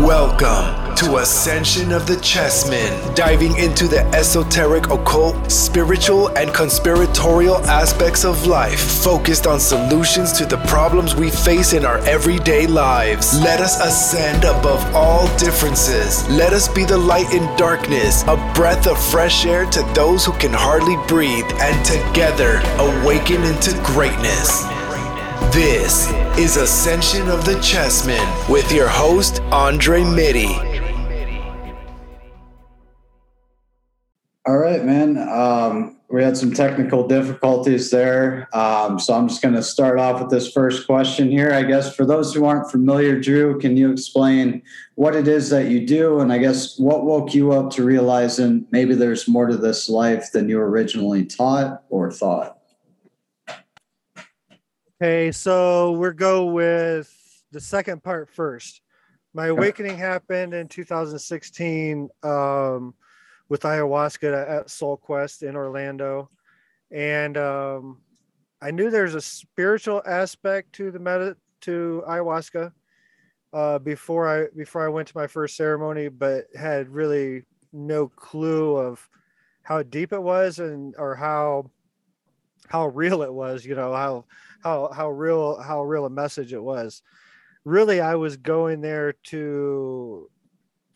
Welcome to Ascension of the Chessmen, diving into the esoteric, occult, spiritual, and conspiratorial aspects of life, focused on solutions to the problems we face in our everyday lives. Let us ascend above all differences. Let us be the light in darkness, a breath of fresh air to those who can hardly breathe, and together awaken into greatness. This is Ascension of the Chessmen with your host, Andre Mitty. All right, man. Um, we had some technical difficulties there. Um, so I'm just going to start off with this first question here. I guess for those who aren't familiar, Drew, can you explain what it is that you do? And I guess what woke you up to realizing maybe there's more to this life than you originally taught or thought? Okay, so we'll go with the second part first. My awakening happened in 2016 um, with ayahuasca at Soul Quest in Orlando, and um, I knew there's a spiritual aspect to the meta to ayahuasca uh, before I before I went to my first ceremony, but had really no clue of how deep it was and or how how real it was. You know how how how real how real a message it was. Really, I was going there to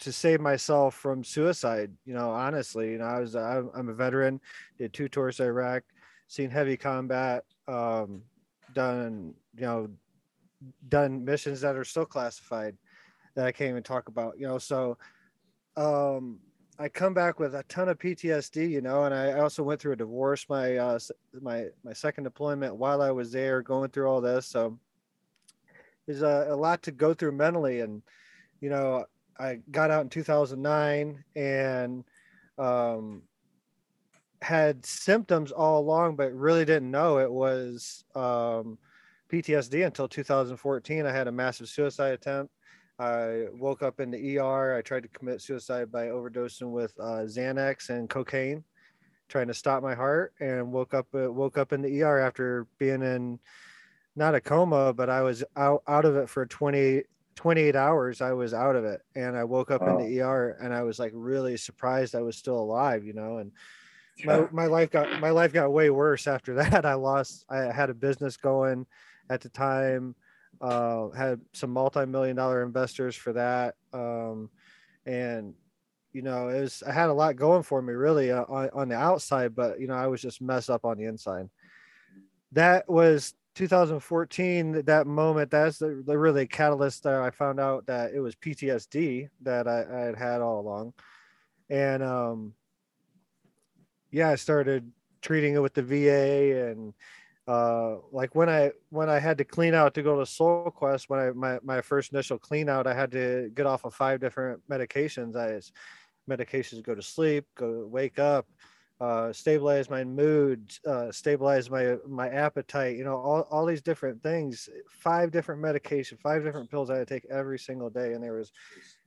to save myself from suicide. You know, honestly, you know, I was I'm, I'm a veteran, did two tours to Iraq, seen heavy combat, um, done you know, done missions that are still classified that I can't even talk about. You know, so um, I come back with a ton of PTSD, you know, and I also went through a divorce my uh, my my second deployment while I was there, going through all this. So there's a, a lot to go through mentally, and you know, I got out in 2009 and um, had symptoms all along, but really didn't know it was um, PTSD until 2014. I had a massive suicide attempt I woke up in the ER. I tried to commit suicide by overdosing with uh, Xanax and cocaine, trying to stop my heart, and woke up uh, woke up in the ER after being in not a coma, but I was out out of it for 20 28 hours. I was out of it, and I woke up wow. in the ER, and I was like really surprised I was still alive, you know, and. My, my life got my life got way worse after that. I lost I had a business going at the time uh, had some multi-million dollar investors for that. Um, and you know it was i had a lot going for me really uh, on, on the outside but you know i was just messed up on the inside. That was 2014 that moment that's the, the really catalyst that i found out that it was ptsd that i, I had had all along. And um yeah i started treating it with the va and uh like when i when i had to clean out to go to soul quest when i my, my first initial clean out i had to get off of five different medications. I medications go to sleep go wake up uh stabilize my mood uh stabilize my my appetite you know all, all these different things. Five different medication five different pills i had to take every single day and there was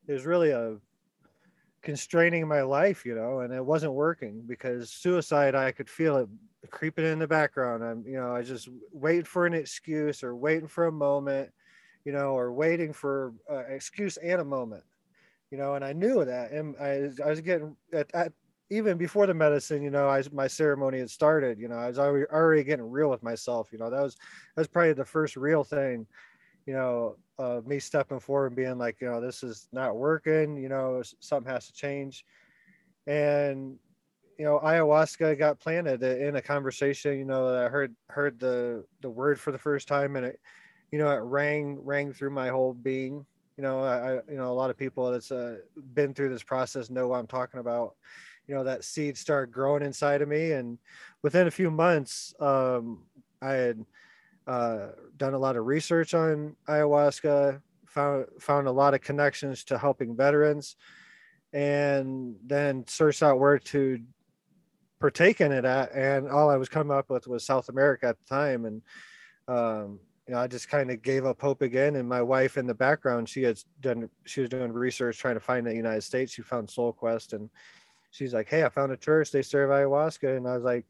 it was really a constraining my life, you know, and it wasn't working because suicide, I could feel it creeping in the background. I'm, you know, I just wait for an excuse or waiting for a moment, you know, or waiting for an excuse and a moment, you know, and I knew that. And I, I was getting at, at even before the medicine, you know, I, my ceremony had started, you know, I was already, already getting real with myself, you know, that was, that was probably the first real thing, you know, me stepping forward and being like, you know, this is not working, you know, something has to change. And, you know, ayahuasca got planted in a conversation, you know, I heard, heard the, the word for the first time and it, you know, it rang, rang through my whole being. You know, I, you know, a lot of people that's uh, been through this process know what I'm talking about. You know, that seed started growing inside of me. And within a few months, um, I had, uh, done a lot of research on ayahuasca, found found a lot of connections to helping veterans, and then searched out where to partake in it at. And all I was coming up with was South America at the time, and um, you know, I just kind of gave up hope again. And my wife in the background, she had done, she was doing research trying to find the United States. She found Soul Quest, and she's like, "Hey, I found a church. They serve ayahuasca." And I was like,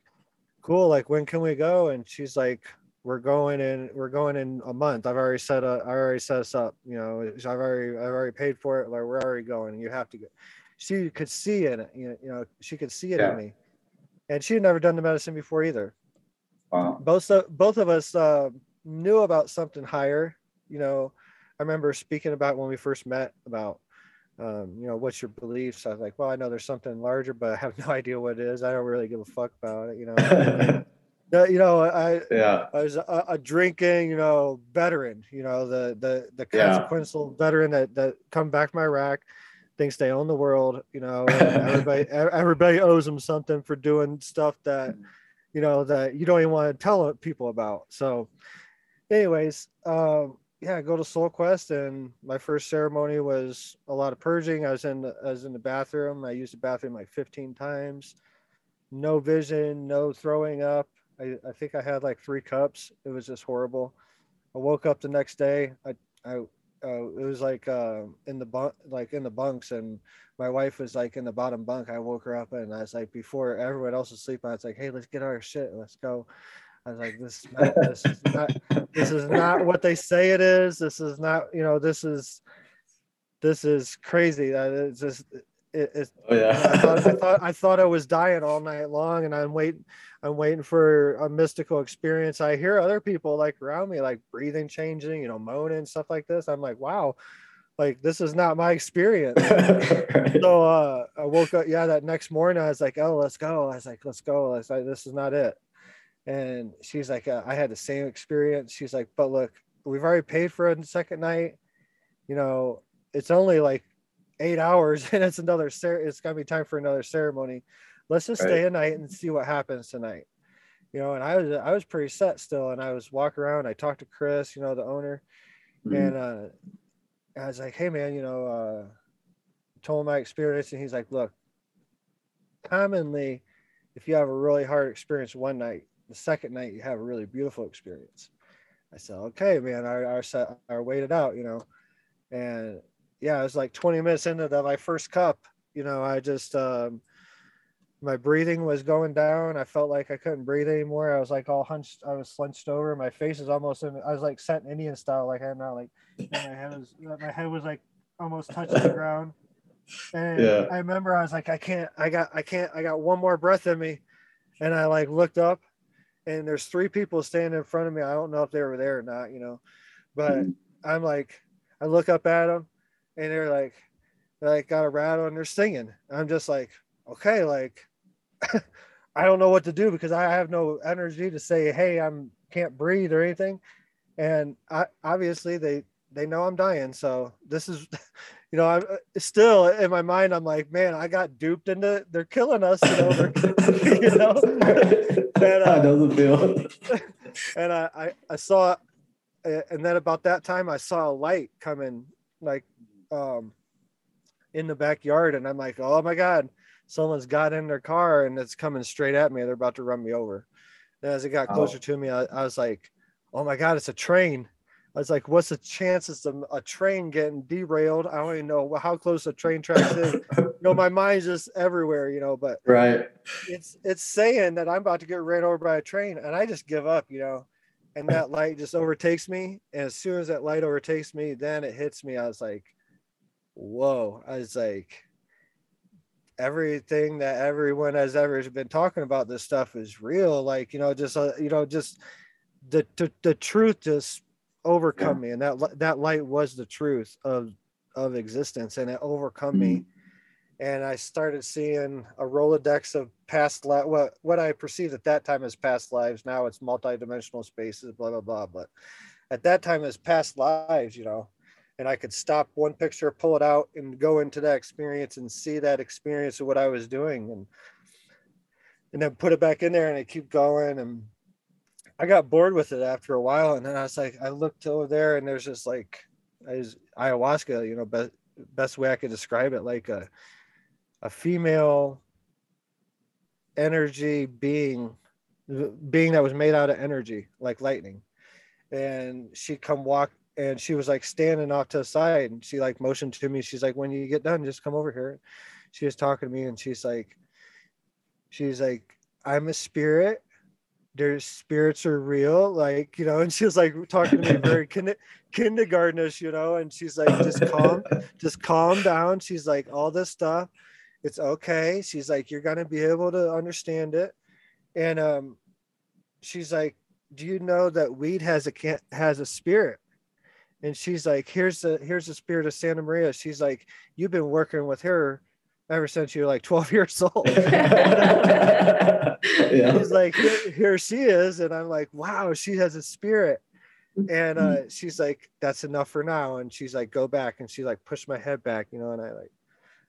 "Cool. Like, when can we go?" And she's like, "We're going in. We're going in a month. I've already set I already set us up. You know, I've already, I've already paid for it. Like, we're already going. You have to go." She could see it. You know, you know she could see it yeah. in me, and she had never done the medicine before either. Wow. Both of both of us uh, knew about something higher. You know, I remember speaking about when we first met about um, you know, what's your beliefs? I was like, well, I know there's something larger, but I have no idea what it is. I don't really give a fuck about it, you know. you know, I yeah, I was a, a, drinking, you know, veteran, you know, the the the consequential yeah. veteran that that come back from Iraq, thinks they own the world, you know, everybody everybody owes them something for doing stuff that, you know, that you don't even want to tell people about. So, anyways, um, yeah, go to Soul Quest, and my first ceremony was a lot of purging. I was in the, I was in the bathroom. I used the bathroom like 15 times. No vision, no throwing up. I, I think I had like three cups. It was just horrible. I woke up the next day. I I uh, it was like uh, in the bunk, like in the bunks, and my wife was like in the bottom bunk. I woke her up, and I was like, before everyone else was sleeping, I was like, "Hey, let's get our shit, let's go." I was like, this, not, this is not, this is not what they say it is. This is not, you know, this is, this is crazy. That it's just, it, it's, oh, yeah. I thought, I thought, I thought I was dying all night long and I'm waiting, I'm waiting for a mystical experience. I hear other people like around me, like breathing, changing, you know, moaning, stuff like this. I'm like, wow, like this is not my experience. right. So uh, I woke up, yeah, that next morning I was like, oh, let's go. I was like, let's go. I was like, this is not it. And she's like, uh, I had the same experience. She's like, but look, we've already paid for a second night. You know, it's only like eight hours and it's another, cer- it's gonna be time for another ceremony. Let's just right. stay a night and see what happens tonight. You know, and I was, I was pretty set still. And I was walking around, I talked to Chris, you know, the owner, mm-hmm. and uh, I was like, Hey man, you know, uh, told him my experience and he's like, look, commonly, if you have a really hard experience one night, the second night you have a really beautiful experience. I said, okay, man, our our set our waited out, you know, and yeah, it was like 20 minutes into the, my first cup, you know, I just um, my breathing was going down. I felt like I couldn't breathe anymore. I was like all hunched. I was slunched over. My face is almost in. I was like set Indian style, like I'm not like my head was my head was like almost touching the ground. And yeah. I remember I was like, I can't. I got. I can't. I got one more breath in me, and I like looked up and there's three people standing in front of me. I don't know if they were there or not, you know, but mm-hmm. I'm like, I look up at them and they're like, they like got a rattle and they're singing. I'm just like, okay, like, I don't know what to do because I have no energy to say, hey, I'm can't breathe or anything. And I obviously they they know I'm dying. So this is you know, I'm uh, still in my mind, I'm like, man, I got duped into they're killing us, you know, you know. and, uh, the feel. and I, I, I saw, and then about that time, I saw a light coming, like, um, in the backyard, and I'm like, oh my god, someone's got in their car and it's coming straight at me. They're about to run me over. And as it got closer oh. to me, I, I was like, oh my god, it's a train I was like, what's the chances of a train getting derailed? I don't even know how close the train tracks is. you know, my mind's just everywhere, you know, but right. It's it's saying that I'm about to get ran over by a train and I just give up, you know. And that light just overtakes me. And as soon as that light overtakes me, then it hits me. I was like, whoa. I was like, everything that everyone has ever been talking about this stuff is real. Like, you know, just uh, you know, just the, the the truth just overcome yeah. me and that that light was the truth of of existence and it overcome mm-hmm. me and i started seeing a rolodex of past li- what what i perceived at that time as past lives now it's multi-dimensional spaces blah blah blah but at that time as past lives you know and i could stop one picture pull it out and go into that experience and see that experience of what i was doing and and then put it back in there and I keep going and I got bored with it after a while, and then I was like, I looked over there, and there's just like, is ayahuasca. You know, best best way I could describe it, like a a female energy being being that was made out of energy like lightning and she come walk and she was like standing off to the side and she like motioned to me. She's like when you get done just come over here. She was talking to me and she's like she's like i'm a spirit. Their spirits are real like you know and she was like talking to me very kind- kindergartenish you know and she's like just calm just calm down. She's like all this stuff it's okay. She's like you're gonna be able to understand it. And um she's like do you know that weed has a can has a spirit and she's like here's the here's the spirit of santa maria. She's like you've been working with her ever since you're like 12 years old. Yeah. she's like here, here she is. And i'm like wow she has a spirit. And uh she's like that's enough for now. And she's like go back. And she like pushed my head back you know and i like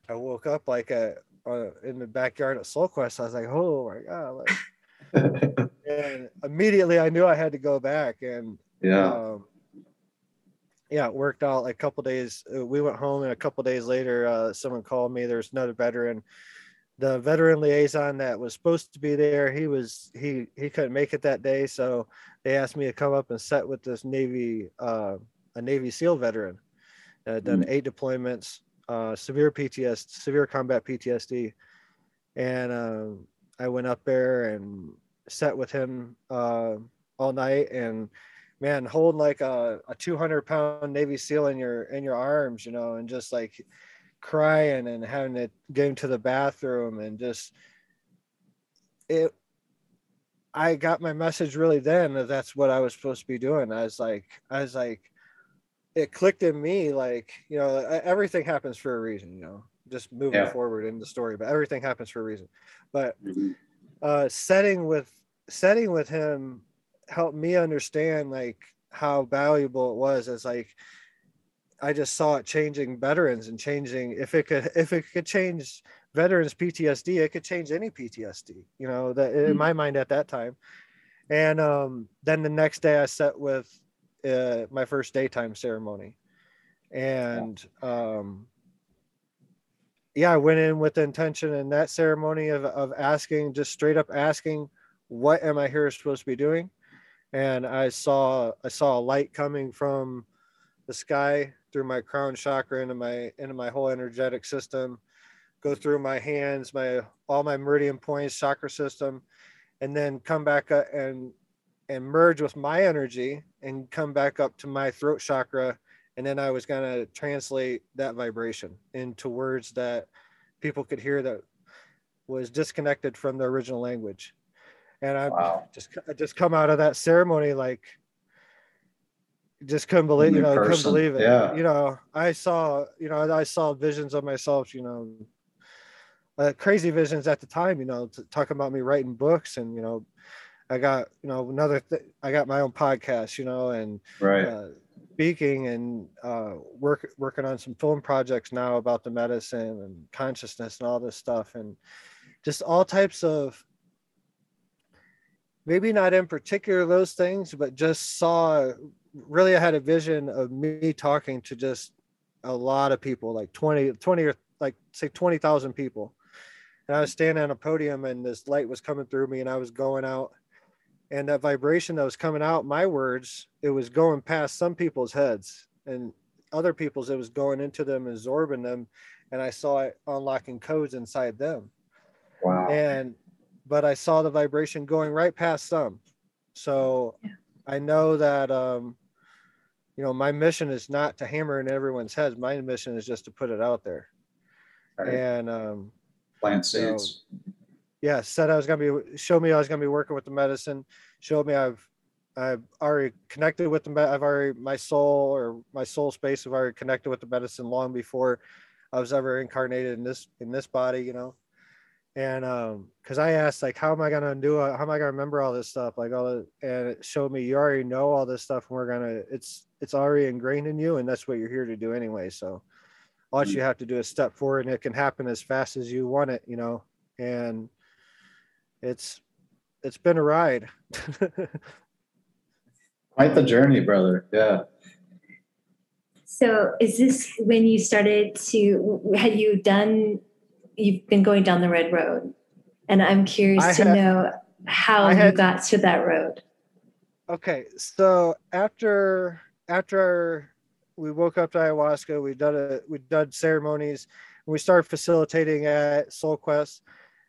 i woke up like a uh, in the backyard at soul quest. I was like oh my god like and immediately I knew I had to go back. And yeah. um, yeah, it worked out a couple days. uh, We went home and a couple days later, uh, someone called me. There's another veteran, the veteran liaison that was supposed to be there. He was he he couldn't make it that day, so they asked me to come up and set with this Navy uh, a Navy SEAL veteran that had done eight deployments, uh, severe PTSD, severe combat PTSD, and um, I went up there and sat with him uh, all night and man holding like a, a 200 pound navy seal in your in your arms you know and just like crying and having to get him to the bathroom and just it i got my message really then that that's what i was supposed to be doing i was like i was like it clicked in me like you know everything happens for a reason you know just moving Yeah. forward in the story but everything happens for a reason but Mhm. uh setting with setting with him helped me understand like how valuable it was as like i just saw it changing veterans and changing if it could if it could change veterans ptsd it could change any ptsd you know that in Mhm. my mind at that time. And um then the next day i set with uh, my first daytime ceremony. And um yeah i went in with the intention in that ceremony of, of asking just straight up asking what am i here supposed to be doing and i saw i saw a light coming from the sky through my crown chakra into my into my whole energetic system go through my hands my all my meridian points chakra system and then come back up and and merge with my energy and come back up to my throat chakra. And then i was to translate that vibration into words that people could hear that was disconnected from the original language and i Wow. just I just come out of that ceremony like just couldn't believe you know couldn't believe it Yeah. you know i saw you know i saw visions of myself you know uh, crazy visions at the time you know t- talking about me writing books and you know i got you know another th- i got my own podcast you know and Right. uh, speaking and uh, work working on some film projects now about the medicine and consciousness and all this stuff and just all types of maybe not in particular those things but just saw really i had a vision of me talking to just a lot of people like 20 20 or like say 20,000 people. And i was standing on a podium and this light was coming through me and i was going out. And that vibration that was coming out my words it was going past some people's heads and other people's it was going into them absorbing them. And i saw it unlocking codes inside them. Wow. and but i saw the vibration going right past some so i know that um you know my mission is not to hammer in everyone's heads. My mission is just to put it out there. Right. and um Plant so- seeds. yeah said i was going to be showed me i was going to be working with the medicine showed me i've i've already connected with the i've already my soul or my soul space have already connected with the medicine long before i was ever incarnated in this in this body you know and um because i asked like how am i going to do it how am i going to remember all this stuff like all the, and it showed me you already know all this stuff and we're gonna it's it's already ingrained in you and that's what you're here to do anyway so all you have to do is step forward and it can happen as fast as you want it you know and it's it's been a ride Quite the journey, brother. Yeah. So, is this when you started to? Had you done? You've been going down the red road, and I'm curious I to had- know how I you had- got to that road. Okay, so after after our, we woke up to ayahuasca, we done a we done ceremonies, and we started facilitating at Soul Quest,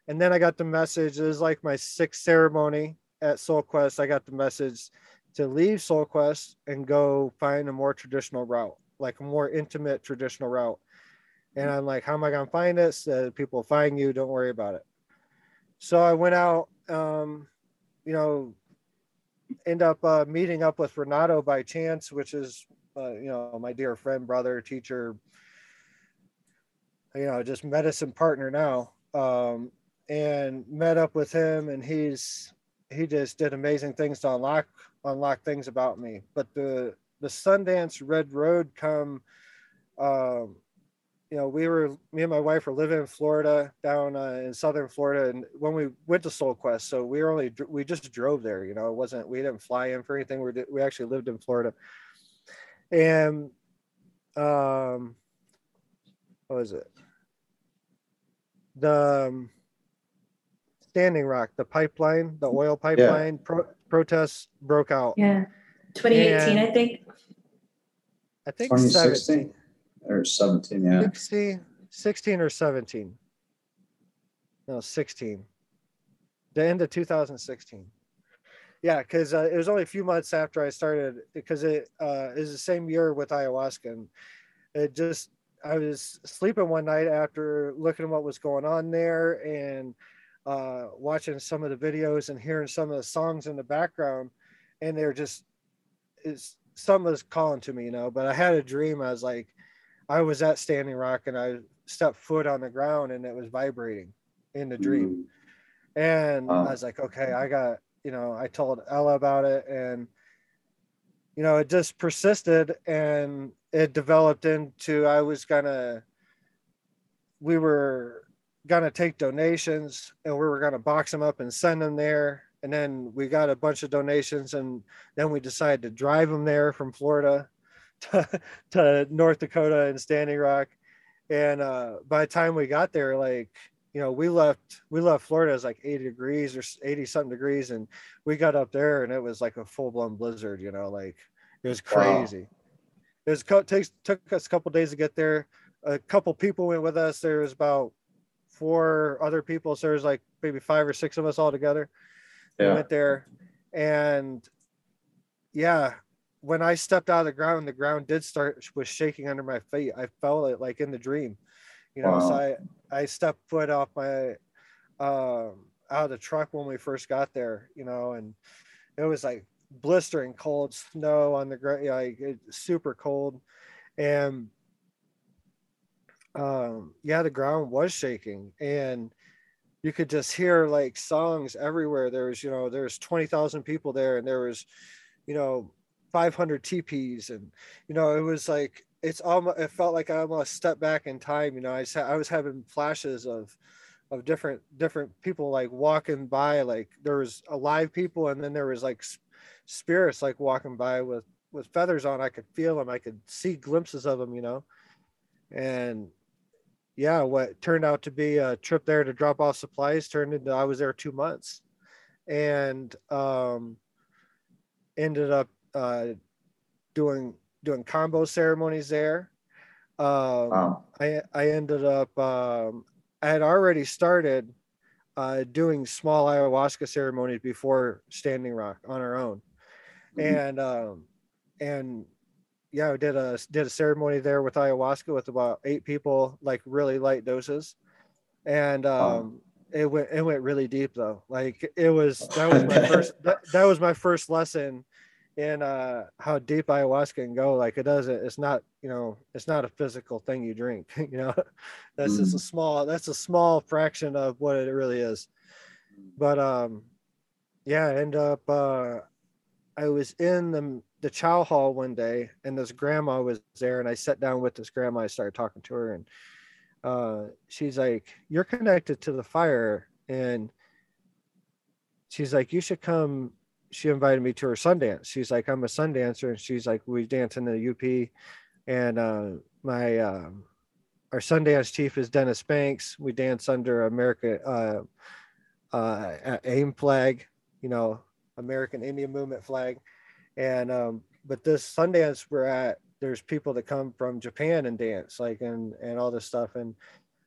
and then I got the message. It was like my sixth ceremony at Soul Quest. I got the message to leave Soul Quest and go find a more traditional route, like a more intimate traditional route. And I'm like, how am I gonna find this? Uh, people find you. Don't worry about it. So I went out. Um, you know, end up uh, meeting up with Renato by chance, which is, uh, you know, my dear friend, brother, teacher, you know, just medicine partner now. Um, and met up with him, and he's he just did amazing things to unlock unlock things about me. But the the Sundance Red Road come, um, you know, we were me and my wife were living in Florida, down uh, in southern Florida, and when we went to Soul Quest, so we were only we just drove there. You know, it wasn't we didn't fly in for anything. We did, we actually lived in Florida, and um, what was it? The um, Standing Rock, the pipeline, the oil pipeline pro- protests broke out. Yeah, 2018, I think. I think 2016 17, or 17, yeah. 16, 16 or 17. No, 16. The end of 2016. Yeah, because uh, it was only a few months after I started, because it uh, is the same year with ayahuasca. And it just, I was sleeping one night after looking at what was going on there and uh, watching some of the videos and hearing some of the songs in the background. And they're just, it's, something was calling to me, you know. But I had a dream. I was like, I was at Standing Rock and I stepped foot on the ground and it was vibrating in the dream. Mm. And Wow. I was like, okay, I got, you know, I told Ella about it and, you know, it just persisted and it developed into, I was gonna, we were gonna take donations and we were gonna box them up and send them there. And then we got a bunch of donations and then we decided to drive them there from Florida to, to North Dakota and Standing Rock. And uh, by the time we got there, like, you know, we left, we left Florida as like 80 degrees or 80 something degrees. And we got up there and it was like a full blown blizzard, you know, like it was Wow. crazy. It was, co- takes, took us a couple days to get there. A couple people went with us. There was about four other people. So there was like maybe five or six of us all together. We Yeah. went there and yeah, when I stepped out of the ground, the ground did start was shaking under my feet. I felt it like in the dream, you know. So I I stepped foot off my um out of the truck when we first got there, you know, and it was like blistering cold snow on the ground, like it, super cold, and um yeah, the ground was shaking and you could just hear like songs everywhere. There was, you know, there was 20,000 people there and there was, you know, 500 teepees and, you know, it was like, it's almost, it felt like I almost stepped back in time. You know, I I was having flashes of, of different, different people like walking by, like there was alive people. And then there was like spirits like walking by with, with feathers on. I could feel them. I could see glimpses of them, you know, and yeah, what turned out to be a trip there to drop off supplies turned into I was there two months, and um, ended up uh, doing doing combo ceremonies there. Um, Wow. I I ended up um, I had already started uh, doing small ayahuasca ceremonies before Standing Rock on our own, Mhm. and um, and yeah, I did a did a ceremony there with ayahuasca with about eight people, like really light doses, and Wow. um, it went it went really deep though. Like it was that was my first that, that was my first lesson in uh how deep ayahuasca can go. Like it doesn't it's not you know it's not a physical thing you drink. You know, that's just a small that's a small fraction of what it really is. But um, yeah, I end up uh, I was in the the chow hall one day and this grandma was there and I sat down with this grandma. I started talking to her and uh, she's like, "You're connected to the fire," and she's like, "You should come she invited me to her Sundance. She's like, I'm a Sundancer, and she's like, we dance in the UP, and uh, my uh, our Sundance chief is Dennis Banks. We dance under America uh, uh, AIM flag, you know, American Indian Movement flag, and um, but this Sundance we're at, there's people that come from Japan and dance, like and and all this stuff, and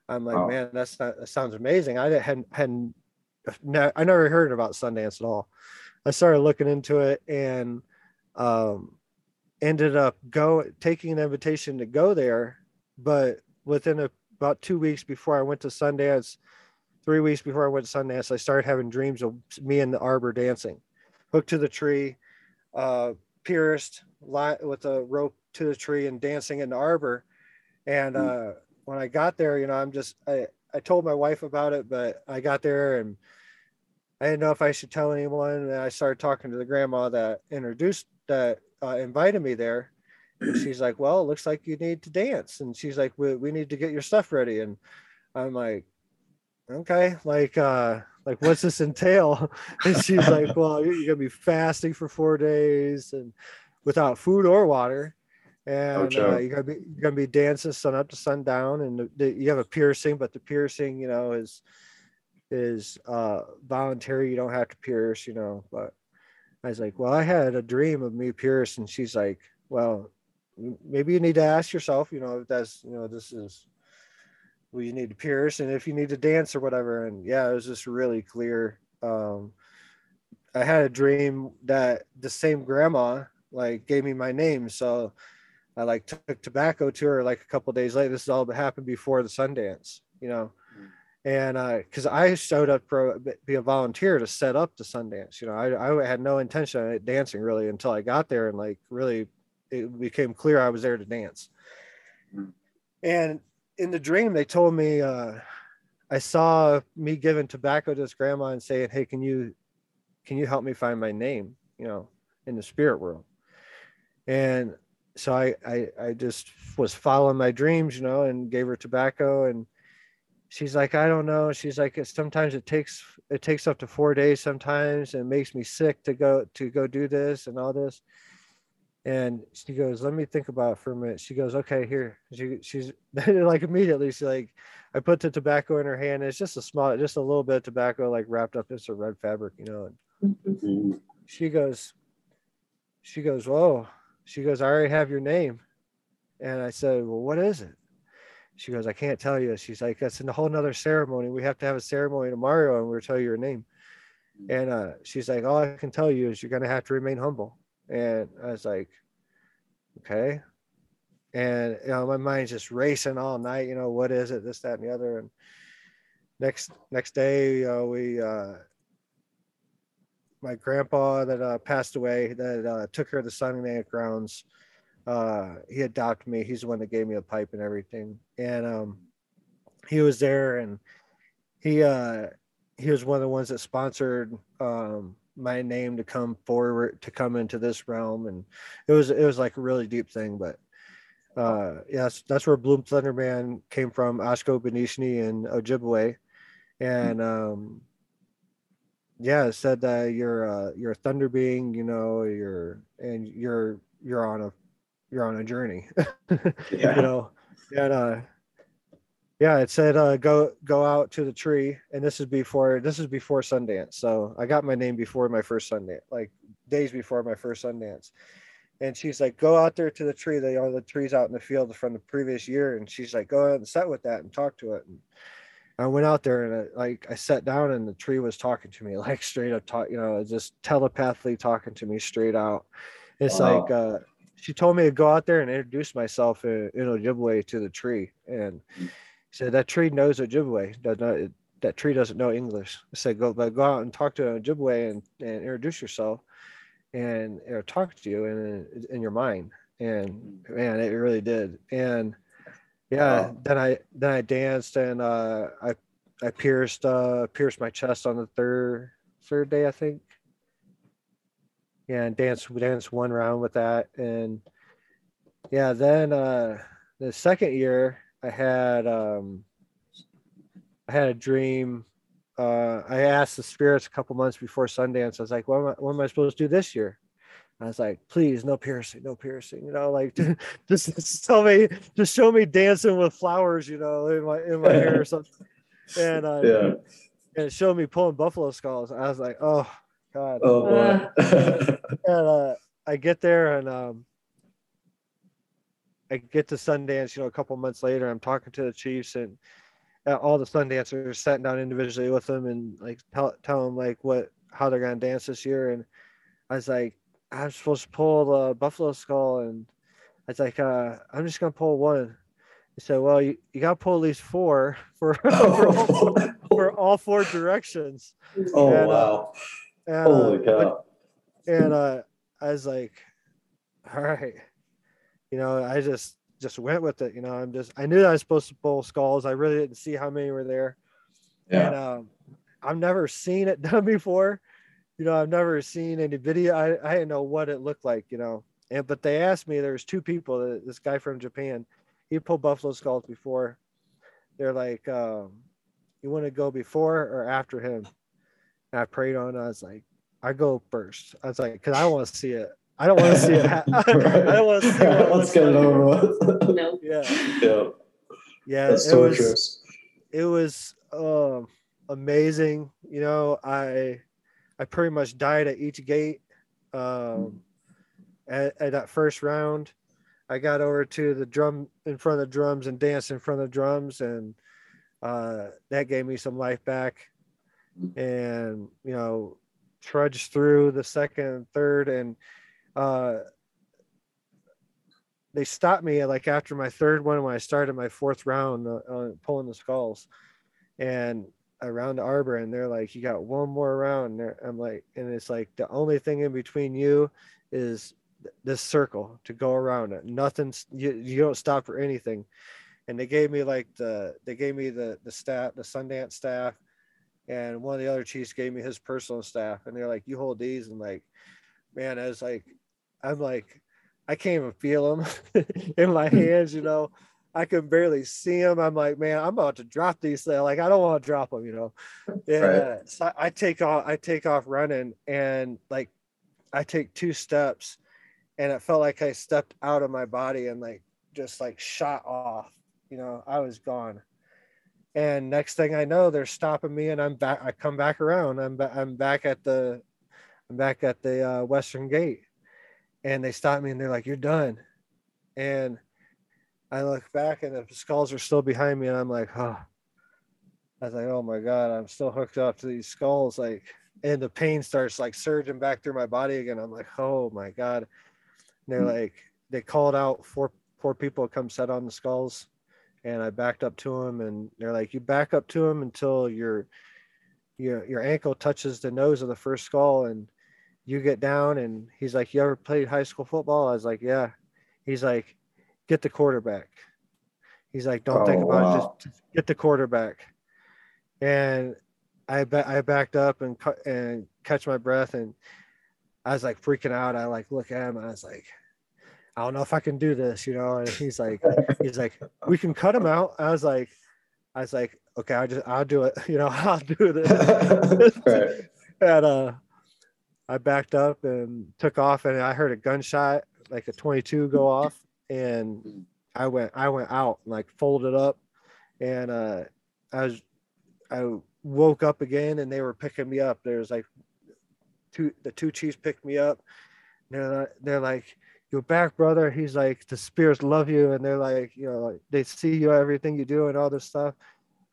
I'm like, oh. man, that's not, that sounds amazing. I hadn't hadn't I never heard about Sundance at all. I started looking into it and um, ended up go taking an invitation to go there, but within a, about two weeks before I went to Sundance, three weeks before I went to Sundance, I started having dreams of me in the arbor dancing, hooked to the tree, uh, pierced with a rope to the tree and dancing in the arbor. And hmm. uh, when I got there, you know, I'm just I I told my wife about it, but I got there and I didn't know if I should tell anyone. And I started talking to the grandma that introduced that uh, invited me there. And she's like, "Well, it looks like you need to dance." And she's like, "We we need to get your stuff ready." And I'm like, "Okay, like uh like what's this entail?" And she's like, "Well, you're, you're gonna be fasting for four days and without food or water." and uh, you're gonna be you're gonna be dancing sun up to sundown, and the, the, you have a piercing, but the piercing, you know, is is uh, voluntary. You don't have to pierce, you know. But I was like, well, I had a dream of me pierced, and she's like, well, maybe you need to ask yourself, you know, if that's you know this is well, you need to pierce, and if you need to dance or whatever. And yeah, it was just really clear. Um, I had a dream that the same grandma like gave me my name, so I like took tobacco to her like a couple days later. This is all happened before the Sundance, you know. And because uh, I showed up for be a volunteer to set up the Sundance, you know, I, I had no intention of dancing really until I got there and like really it became clear I was there to dance. Mm. And in the dream, they told me uh, I saw me giving tobacco to this grandma and saying, "Hey, can you can you help me find my name?" You know, in the spirit world. And so I, I I just was following my dreams, you know, and gave her tobacco and she's like, I don't know. She's like, sometimes it takes it takes up to four days sometimes and it makes me sick to go to go do this and all this. And she goes, let me think about it for a minute. She goes, okay, here. She she's like immediately, she's like, I put the tobacco in her hand. it's just a small, just a little bit of tobacco, like wrapped up in some red fabric, you know. And mm-hmm. she goes, she goes, whoa she goes, I already have your name. And I said, Well, what is it? She goes, I can't tell you. She's like, That's in a whole nother ceremony. We have to have a ceremony tomorrow and we'll tell you your name. And uh, she's like, All I can tell you is you're going to have to remain humble. And I was like, Okay. And you know, my mind's just racing all night. You know, what is it? This, that, and the other. And next next day, you know, we uh, my grandpa that uh, passed away that uh, took her to the Sundance grounds. Uh, he adopted me. He's the one that gave me a pipe and everything. And um, he was there, and he uh, he was one of the ones that sponsored um, my name to come forward to come into this realm, and it was it was like a really deep thing. But uh, yes, that's where Bloom Thunderman came from, Ashko Benishni and Ojibwe, and um, yeah, it said that you're uh, you're a thunder being, you know, you're and you're you're on a you're on a journey. yeah. You know, and uh yeah, it said uh go go out to the tree, and this is before this is before Sundance. So I got my name before my first Sundance, like days before my first Sundance. And she's like, go out there to the tree. They are the trees out in the field from the previous year. And she's like, go out and sit with that and talk to it. And I went out there and I, like I sat down and the tree was talking to me like straight up talk you know just telepathically talking to me straight out. It's wow. like uh, she told me to go out there and introduce myself in, in Ojibwe to the tree and said that tree knows Ojibwe does not that tree doesn't know English. I said go but go out and talk to an Ojibwe and, and introduce yourself and or talk to you in in your mind and man it really did and yeah oh. then i then i danced and uh i i pierced uh pierced my chest on the third third day i think yeah and dance danced one round with that and yeah then uh the second year i had um i had a dream uh, I asked the spirits a couple months before Sundance. I was like, what am I, what am I supposed to do this year? I was like, please, no piercing, no piercing. You know, like just, just tell me, just show me dancing with flowers, you know, in my in my hair or something. And uh, yeah, and show me pulling buffalo skulls. I was like, oh god. Oh boy. and uh, I get there and um, I get to Sundance. You know, a couple months later, I'm talking to the Chiefs and uh, all the Sundancers, sitting down individually with them and like tell tell them like what how they're gonna dance this year. And I was like I'm supposed to pull the buffalo skull, and I was like, uh, I'm just gonna pull one. He said, Well, you, you gotta pull at least four for, for, all, for all four directions. Oh and, uh, wow. Uh, and, Holy uh, cow. And uh, I was like, all right. You know, I just just went with it. You know, I'm just I knew that I was supposed to pull skulls. I really didn't see how many were there. Yeah. And um, I've never seen it done before you know, I've never seen any video. I, I didn't know what it looked like, you know. And but they asked me, there's two people, this guy from Japan, he pulled buffalo skulls before. They're like, um, you want to go before or after him? And I prayed on. it. I was like, I go first. I was like, because I want to see it. I don't want to see it. Happen. I don't want to see it. Let's get it over with. no. Yeah. Yeah. Yeah. That's it was. It was um, amazing. You know, I I pretty much died at each gate. Um, at, at, that first round, I got over to the drum in front of the drums and danced in front of the drums, and uh, that gave me some life back. And you know, trudge through the second and third, and uh, they stopped me like after my third one when I started my fourth round uh, uh pulling the skulls, and around the arbor and they're like you got one more round. I'm like and it's like the only thing in between you is this circle to go around it. Nothing you, you don't stop for anything. And they gave me like the they gave me the the staff the sundance staff and one of the other chiefs gave me his personal staff and they're like you hold these and like man i was like i'm like i can't even feel them in my hands you know I can barely see them. I'm like, man, I'm about to drop these. Things. Like, I don't want to drop them, you know. And right. uh, so I take off, I take off running, and like, I take two steps, and it felt like I stepped out of my body and like just like shot off. You know, I was gone. And next thing I know, they're stopping me, and I'm back. I come back around. I'm ba- I'm back at the, I'm back at the uh, Western Gate, and they stop me, and they're like, "You're done," and I look back and the skulls are still behind me, and I'm like, oh. I was like, oh my god, I'm still hooked up to these skulls, like, and the pain starts like surging back through my body again. I'm like, oh my god. And they're hmm. like, they called out four four people to come set on the skulls, and I backed up to him and they're like, you back up to him until your your your ankle touches the nose of the first skull, and you get down. And he's like, you ever played high school football? I was like, yeah. He's like, get the quarterback. He's like, don't oh, think about wow. it, just, just, get the quarterback. And I ba- I backed up and cut and catch my breath, and I was like freaking out. I like look at him, and I was like, I don't know if I can do this, you know. And he's like, he's like, we can cut him out. I was like, I was like, okay, I just I'll do it, you know, I'll do this. right. and uh, I backed up and took off, and I heard a gunshot, like a 22, go off, and I went I went out and like folded up and uh I was I woke up again and they were picking me up. There's like two the two chiefs picked me up. They're they're like you're back, brother. He's like the spirits love you and they're like, you know, like, they see you everything you do and all this stuff.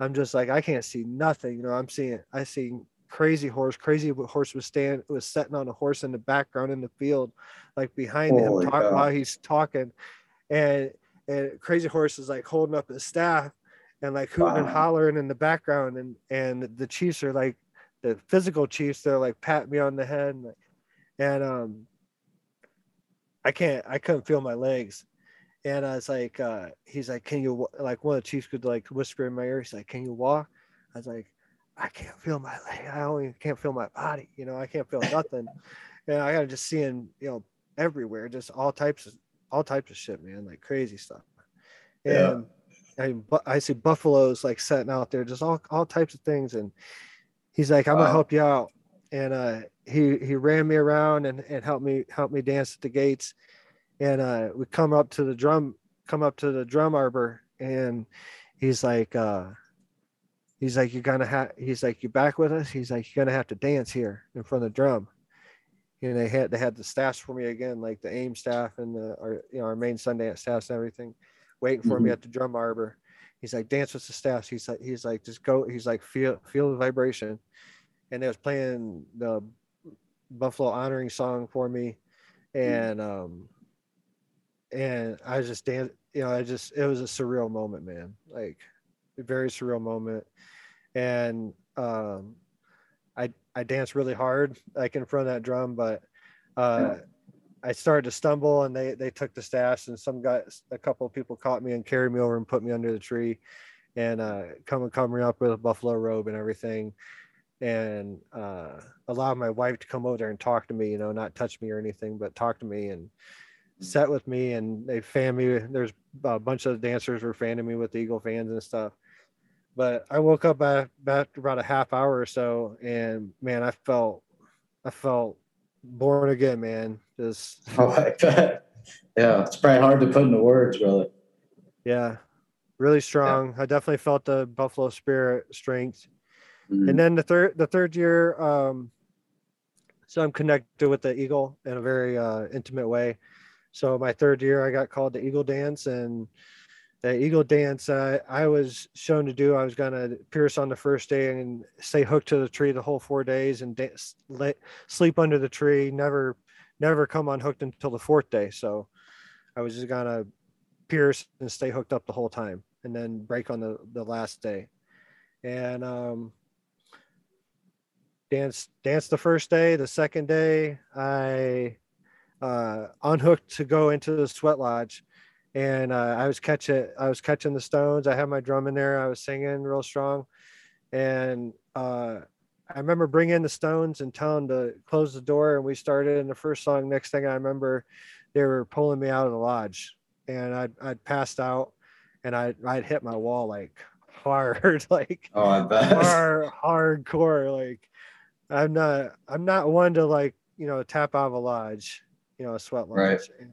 I'm just like I can't see nothing. You know, I'm seeing I see crazy horse. Crazy horse was stand was sitting on a horse in the background in the field, like behind Holy him talk, while he's talking and and Crazy Horse is like holding up his staff and like hooting wow. and hollering in the background, and and the Chiefs are like the physical Chiefs. They're like pat me on the head, and, and um, I can't, I couldn't feel my legs. And I was like, uh, he's like, can you like one of the Chiefs could like whisper in my ear. He's like, can you walk? I was like, I can't feel my leg. I only can't feel my body. You know, I can't feel nothing. and I got just seeing, you know, everywhere, just all types of all types of shit, man, like crazy stuff. And yeah. I, I see buffaloes like setting out there, just all, all types of things. And he's like, I'm gonna help you out. And uh, he he ran me around and, and helped me help me dance at the gates. And uh, we come up to the drum, come up to the drum arbor, and he's like, uh, he's like, you're gonna have he's like, you back with us? He's like, you're gonna have to dance here in front of the drum. And they had they had the staffs for me again, like the AIM staff and the our you know our main Sundance staffs and everything, waiting for mm-hmm. me at the drum arbor he's like dance with the staff he's like he's like just go he's like feel feel the vibration and they was playing the buffalo honoring song for me. And um and i just danced you know i just it was a surreal moment man. Like a very surreal moment. And um i i danced really hard like in front of that drum but uh I started to stumble and they they took the staffs and some guys a couple of people caught me and carried me over and put me under the tree and uh come and cover me up with a buffalo robe and everything and uh allowed my wife to come over there and talk to me you know not touch me or anything but talk to me and sat with me and they fan me there's a bunch of dancers were fanning me with the eagle fans and stuff but i woke up after about a half hour or so and man i felt i felt born again man just I bet. Yeah, it's probably hard to put into words, really. Yeah, really strong. Yeah. I definitely felt the Buffalo Spirit strength. Mm-hmm. And then the third, the third year, um, so I'm connected with the Eagle in a very uh, intimate way. So my third year, I got called the Eagle Dance, and the Eagle Dance uh, I was shown to do. I was gonna pierce on the first day and stay hooked to the tree the whole four days and dance, lay, sleep under the tree, never never come unhooked until the fourth day. So I was just gonna pierce and stay hooked up the whole time and then break on the, the last day. And um dance dance the first day, the second day I uh unhooked to go into the sweat lodge and uh, I was catching I was catching the stones. I had my drum in there. I was singing real strong, and uh, I remember bringing the Stones and telling to close the door, and we started. in the first song, next thing I remember, they were pulling me out of the lodge, and I'd I'd passed out, and I I'd, I'd hit my wall like hard, like oh, I bet hard hardcore. Like I'm not I'm not one to like you know tap out of a lodge, you know, a sweat lodge. Right. And,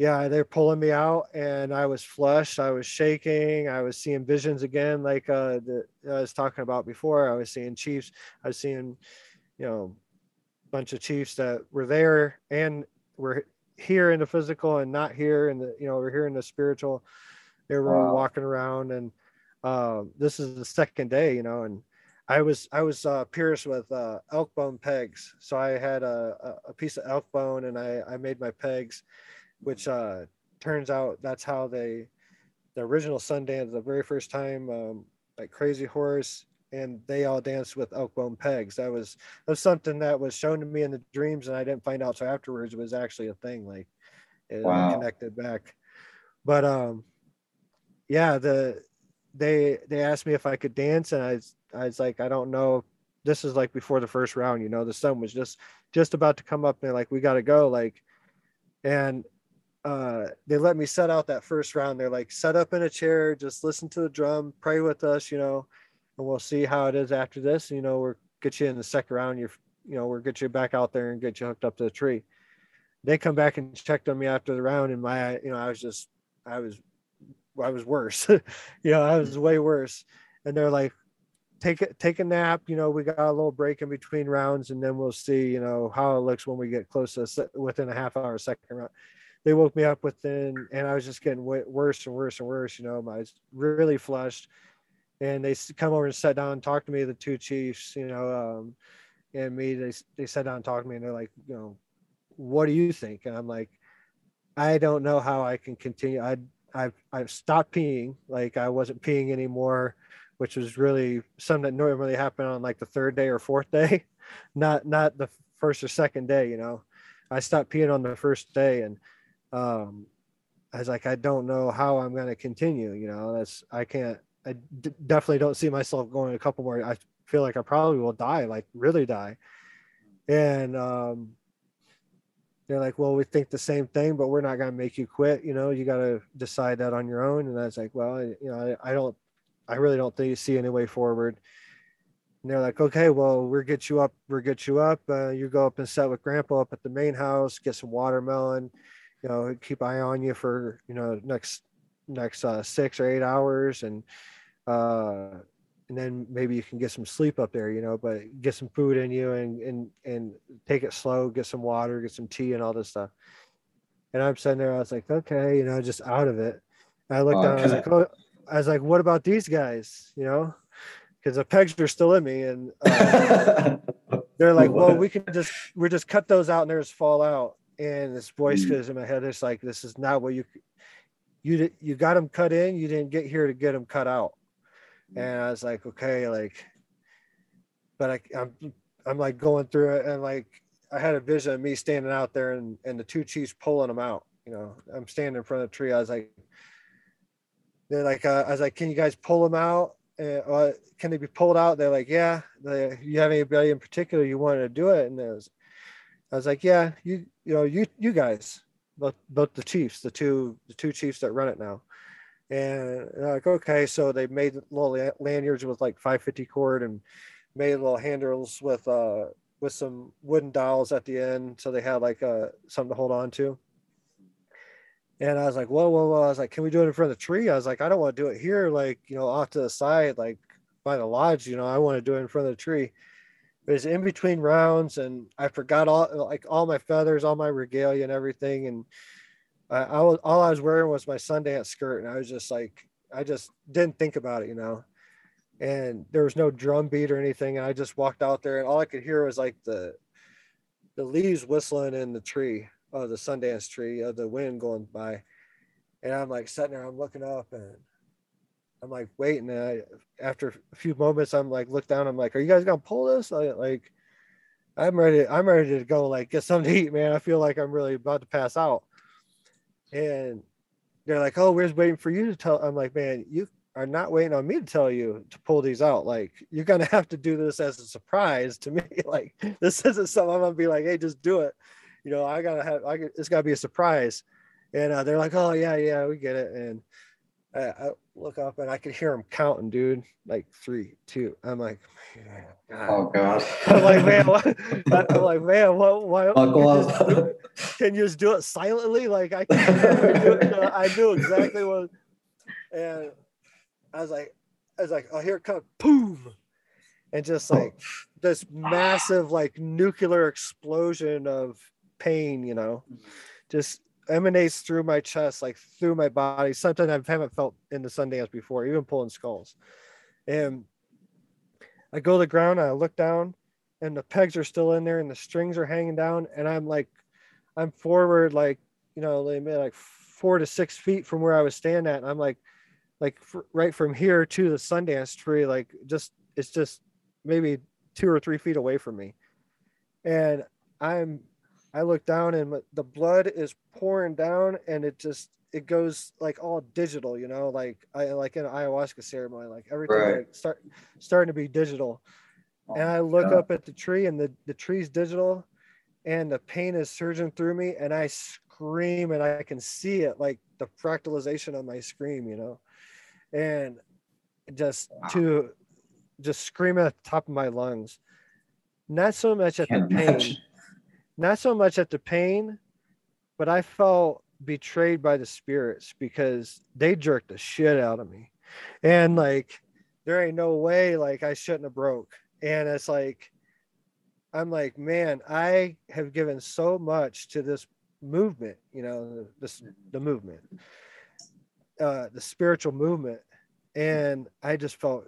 yeah, they're pulling me out and I was flushed. I was shaking. I was seeing visions again, like uh, the, I was talking about before. I was seeing chiefs. I was seeing, you know, a bunch of chiefs that were there and were here in the physical and not here in the, you know, we're here in the spiritual. They were wow. walking around and uh, this is the second day, you know, and I was I was uh, pierced with uh, elk bone pegs. So I had a, a piece of elk bone and I, I made my pegs which uh, turns out that's how they, the original Sundance, the very first time, um, like Crazy Horse, and they all danced with elk bone pegs. That was that was something that was shown to me in the dreams, and I didn't find out so afterwards it was actually a thing. Like it wow. connected back, but um, yeah, the they they asked me if I could dance, and I I was like I don't know. This is like before the first round, you know. The sun was just just about to come up, and like we got to go, like, and uh, they let me set out that first round. They're like, set up in a chair, just listen to the drum, pray with us, you know, and we'll see how it is after this. You know, we're get you in the second round. You're, you know, we'll get you back out there and get you hooked up to the tree. They come back and checked on me after the round, and my, you know, I was just, I was, I was worse. you know, I was way worse. And they're like, take it, take a nap. You know, we got a little break in between rounds, and then we'll see, you know, how it looks when we get close to within a half hour second round they woke me up within, and I was just getting worse and worse and worse. You know, I was really flushed, and they come over and sat down and talked to me, the two chiefs, you know, um, and me. They they sat down and talked to me, and they're like, you know, what do you think? And I'm like, I don't know how I can continue. I I've I've stopped peeing, like I wasn't peeing anymore, which was really something that normally happened on like the third day or fourth day, not not the first or second day. You know, I stopped peeing on the first day, and um, I was like, I don't know how I'm going to continue. You know, that's I can't. I d- definitely don't see myself going a couple more. I feel like I probably will die, like really die. And um, they're like, well, we think the same thing, but we're not going to make you quit. You know, you got to decide that on your own. And I was like, well, you know, I, I don't, I really don't think you see any way forward. And they're like, okay, well, we'll get you up. We'll get you up. Uh, you go up and sit with grandpa up at the main house, get some watermelon, you know, keep eye on you for, you know, next, next uh, six or eight hours. And, uh, and then maybe you can get some sleep up there, you know, but get some food in you and, and, and take it slow, get some water, get some tea and all this stuff. And I'm sitting there, I was like, okay, you know, just out of it. And I looked oh, down, I was like, oh, I was like, what about these guys? You know, because the pegs are still in me, and uh, they're like, well, we can just we're just cut those out and they just fall out. And this voice mm. goes in my head. It's like, this is not what you you you got them cut in. You didn't get here to get them cut out. And I was like, okay, like, but I, I'm I'm like going through it, and like I had a vision of me standing out there and and the two chiefs pulling them out. You know, I'm standing in front of the tree. I was like, they're like, uh, I was like, can you guys pull them out? Uh, can they be pulled out? They're like, yeah. They, you have anybody in particular you wanted to do it? And it was, I was like, yeah, you, you know, you, you guys, both, both the chiefs, the two, the two chiefs that run it now. And like, okay, so they made little lanyards with like 550 cord and made little handles with, uh, with some wooden dowels at the end. So they had like, uh, something to hold on to. And I was like, whoa, whoa, whoa. I was like, can we do it in front of the tree? I was like, I don't want to do it here, like, you know, off to the side, like by the lodge, you know, I want to do it in front of the tree. It was in between rounds and I forgot all like all my feathers, all my regalia and everything. And I, I was all I was wearing was my Sundance skirt. And I was just like, I just didn't think about it, you know. And there was no drum beat or anything. And I just walked out there and all I could hear was like the the leaves whistling in the tree of the Sundance tree of the wind going by. And I'm like sitting there, I'm looking up and I'm like waiting. And I, after a few moments, I'm like, look down. I'm like, are you guys gonna pull this? Like, I'm ready. I'm ready to go. Like, get something to eat, man. I feel like I'm really about to pass out. And they're like, oh, we're just waiting for you to tell. I'm like, man, you are not waiting on me to tell you to pull these out. Like, you're gonna have to do this as a surprise to me. like, this isn't something I'm gonna be like, hey, just do it you know, I gotta have, I get, it's gotta be a surprise. And uh, they're like, oh yeah, yeah, we get it. And I, I, look up and I could hear them counting, dude, like three, two. I'm like, God. oh god. I'm like, man, what? I'm like, man, what? Why? Can, can you just do it silently? Like I, can I knew exactly what. And I was like, I was like, oh, here it comes, boom, and just like this massive like nuclear explosion of pain, you know, mm-hmm. just emanates through my chest, like through my body. Something I haven't felt in the Sundance before, even pulling skulls. And I go to the ground, I look down, and the pegs are still in there, and the strings are hanging down, and I'm like, I'm forward, like you know, like four to six feet from where I was standing at, and I'm like, like right from here to the Sundance tree, like just it's just maybe two or three feet away from me, and I'm I look down and the blood is pouring down and it just it goes like all digital, you know, like I like in an ayahuasca ceremony, like everything right. like start starting to be digital. Oh, and I look God. up at the tree and the, the tree's digital and the pain is surging through me and I scream and I can see it like the fractalization of my scream, you know. And just wow. to just scream at the top of my lungs. Not so much at the pain. Imagine not so much at the pain, but I felt betrayed by the spirits because they jerked the shit out of me. And like, there ain't no way like I shouldn't have broke. And it's like, I'm like, man, I have given so much to this movement, you know, this the movement, uh, the spiritual movement. And I just felt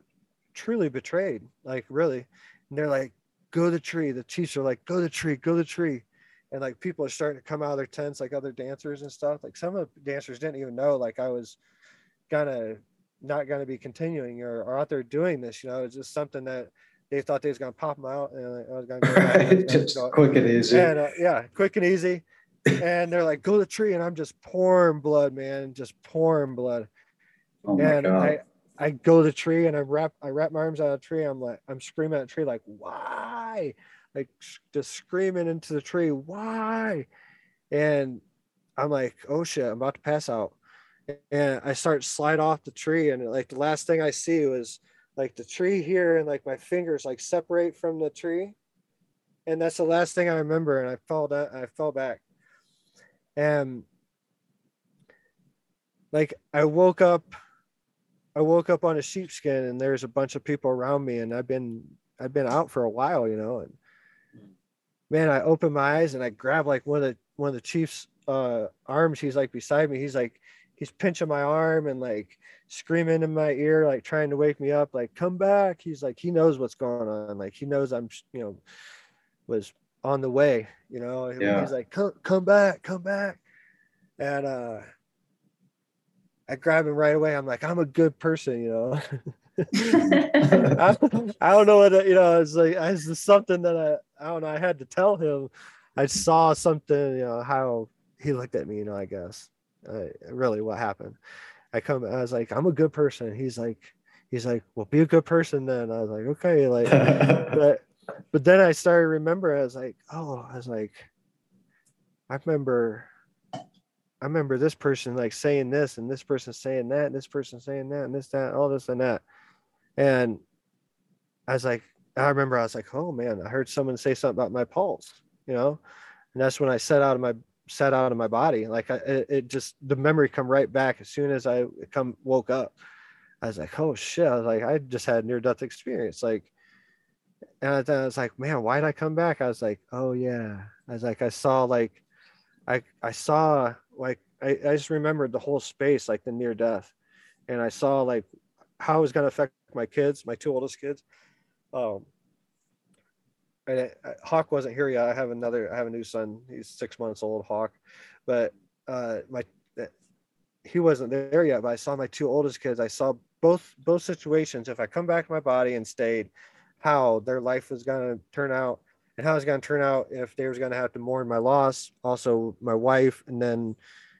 truly betrayed, like really. And they're like, go to the tree. The chiefs are like, go to the tree, go to the tree. And like people are starting to come out of their tents, like other dancers and stuff. Like some of the dancers didn't even know like I was gonna not gonna be continuing or, or out there doing this. You know, it's just something that they thought they was gonna pop them out and I was gonna go right, just go. quick and easy. And uh, yeah, quick and easy. and they're like, go to the tree, and I'm just pouring blood, man, just pouring blood. Oh and God. I I go to the tree and I wrap I wrap my arms out of the tree. I'm like I'm screaming at the tree like why, like just screaming into the tree why, and I'm like oh shit I'm about to pass out, and I start slide off the tree and like the last thing I see was like the tree here and like my fingers like separate from the tree. And that's the last thing i remember and i fell down i fell back. And like i woke up i woke up on a sheepskin and there's a bunch of people around me and i've been i've been out for a while you know and man i opened my eyes and i grabbed like one of the one of the chief's uh arms he's like beside me he's like he's pinching my arm and like screaming in my ear, like trying to wake me up, like, come back. He's like, he knows what's going on. Like, he knows I'm, you know, was on the way, you know. Yeah. He's like, come, come back, come back. And uh I grab him right away. I'm like, I'm a good person, you know. I, I, don't know what you know. It's like it's something that I I don't know. I had to tell him. I saw something, you know, how he looked at me, you know. I guess uh, really what happened. I come, I was like, I'm a good person. He's like, he's like, well, be a good person then. I was like, okay, like, but, but then I started remember. I was like, oh, I was like, I remember, I remember this person like saying this, and this person saying that, and this person saying that, and this that, all this and that, and I was like, I remember I was like, oh man, I heard someone say something about my pulse, you know, and that's when I set out of my set out of my body. Like I, it, it just the memory come right back as soon as I come woke up. I was like, oh shit! I was like, I just had near death experience. Like, and I, I was like, man, why did I come back? I was like, oh yeah. I was like, I saw like, I I saw like I, I just remembered the whole space like the near death, and I saw like how it was gonna affect my kids, my two oldest kids. Um, and Hawk wasn't here yet. I have another, I have a new son. He's six months old, Hawk, but uh, my he wasn't there yet. But I saw my two oldest kids. I saw both both situations. If I come back to my body and stayed, how their life was going to turn out, and how it's going to turn out if they was going to have to mourn my loss, also my wife, and then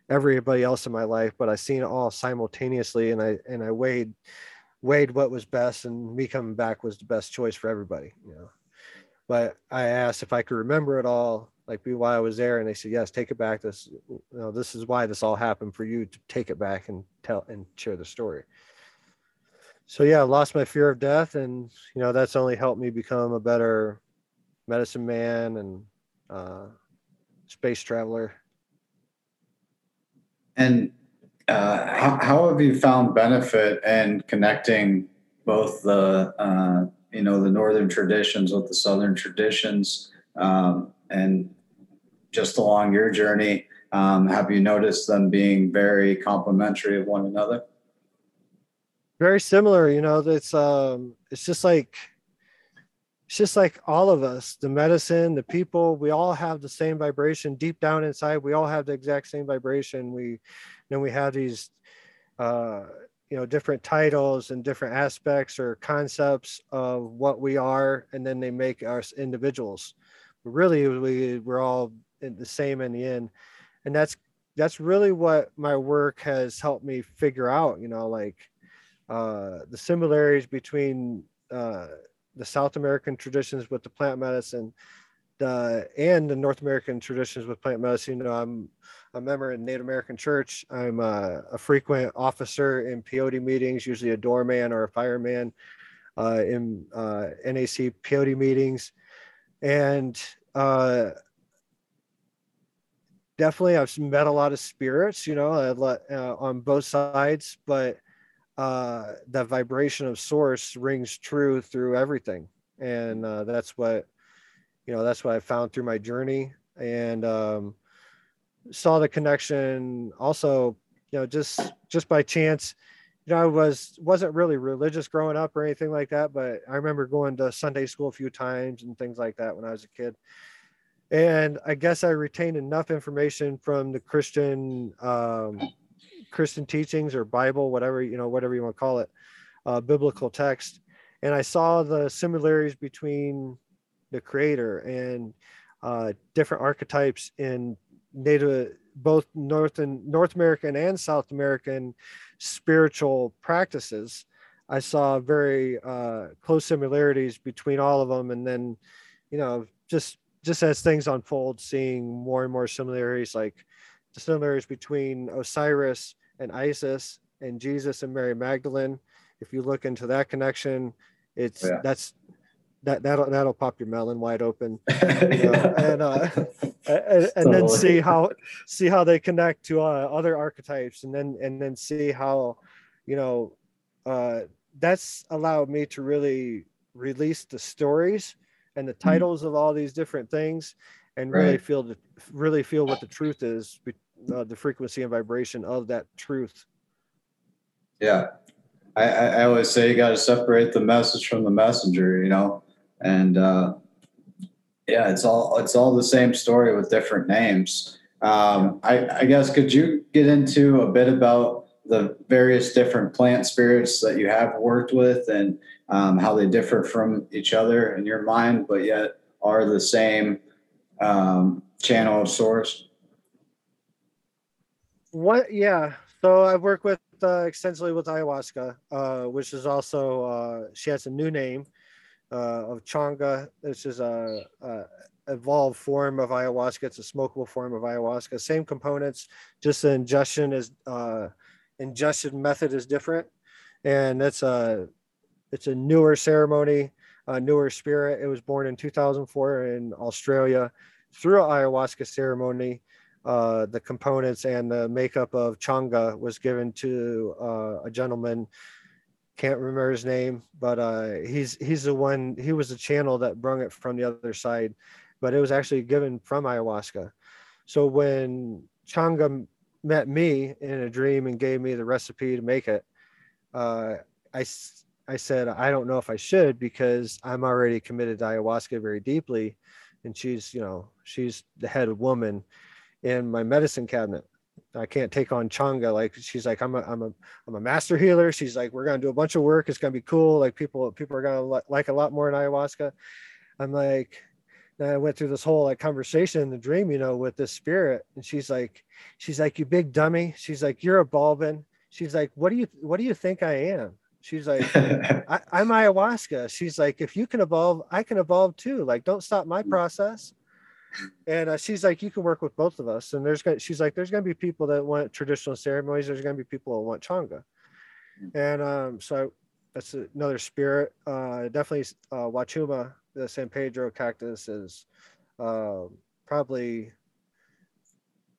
everybody else in my life. But I seen it all simultaneously, and I and I weighed weighed what was best, and me coming back was the best choice for everybody. You know but I asked if I could remember it all, like be why I was there, and they said yes, take it back. This, you know, this is why this all happened for you to take it back and tell and share the story. So yeah, I lost my fear of death, and you know that's only helped me become a better medicine man and uh, space traveler. And uh, how, how have you found benefit in connecting both the uh, you know the northern traditions with the southern traditions um, and just along your journey um, have you noticed them being very complementary of one another very similar you know it's um it's just like it's just like all of us the medicine the people we all have the same vibration. Deep down inside we all have the exact same vibration. We then we have these uh you know different titles and different aspects or concepts of what we are and then they make us individuals. But really we we're all the same in the end. And that's that's really what my work has helped me figure out you know like uh, the similarities between uh, the south american traditions with the plant medicine the and the north american traditions with plant medicine you know i'm a member in Native American Church. I'm a, a frequent officer in peyote meetings, usually a doorman or a fireman uh, in uh, NAC peyote meetings. And uh, definitely, I've met a lot of spirits, you know, uh, on both sides, but uh, the vibration of source rings true through everything. And uh, that's what, you know, that's what I found through my journey. And, um, saw the connection also you know just just by chance you know i was wasn't really religious growing up or anything like that but i remember going to sunday school a few times and things like that when i was a kid and i guess i retained enough information from the christian um, christian teachings or bible whatever you know whatever you want to call it uh, biblical text. And i saw the similarities between the creator and uh, different archetypes in native both north and north american and south american spiritual practices. I saw very uh, close similarities between all of them and then you know just just as things unfold seeing more and more similarities like the similarities between osiris and isis and jesus and mary magdalene if you look into that connection, it's yeah. that's that that'll that'll pop your melon wide open you know, and uh and, and then see how see how they connect to uh, other archetypes and then and then see how you know uh that's allowed me to really release the stories and the mm-hmm. titles mm of all these different things and right. really feel the really feel what the truth is uh, the frequency and vibration of that truth yeah I, I always say you got to separate the message from the messenger you know and uh, yeah, it's all it's all the same story with different names. Um, I, I guess could you get into a bit about the various different plant spirits that you have worked with and um, how they differ from each other in your mind, but yet are the same um, channel of source? What? Yeah. So I've worked with uh, extensively with ayahuasca, uh, which is also uh, she has a new name uh, of changa. This is a, a, evolved form of ayahuasca. It's a smokable form of ayahuasca. Same components, just the ingestion is uh, ingestion method is different, and it's a it's a newer ceremony, a newer spirit. It was born in 2004 in Australia through ayahuasca ceremony. Uh, the components and the makeup of changa was given to uh, a gentleman can't remember his name, but uh, he's he's the one. He was the channel that brung it from the other side, but it was actually given from ayahuasca. So when Changa met me in a dream and gave me the recipe to make it, uh, I I said I don't know if I should because I'm already committed to ayahuasca very deeply, and she's you know she's the head woman in my medicine cabinet. I can't take on Changa. Like she's like, I'm a, I'm a, I'm a master healer. She's like, we're gonna do a bunch of work. It's gonna be cool. Like people, people are gonna li- like a lot more in ayahuasca. I'm like, I went through this whole like conversation in the dream, you know, with this spirit, and she's like, she's like, you big dummy. She's like, you're evolving. She's like, what do you, what do you think I am? She's like, I, I'm ayahuasca. She's like, if you can evolve, I can evolve too. Like, don't stop my process and uh, she's like you can work with both of us. And there's going she's like there's going to be people that want traditional ceremonies. There's going to be people that want changa and um, so that's another spirit. Uh, definitely uh, wachuma the san pedro cactus is uh, probably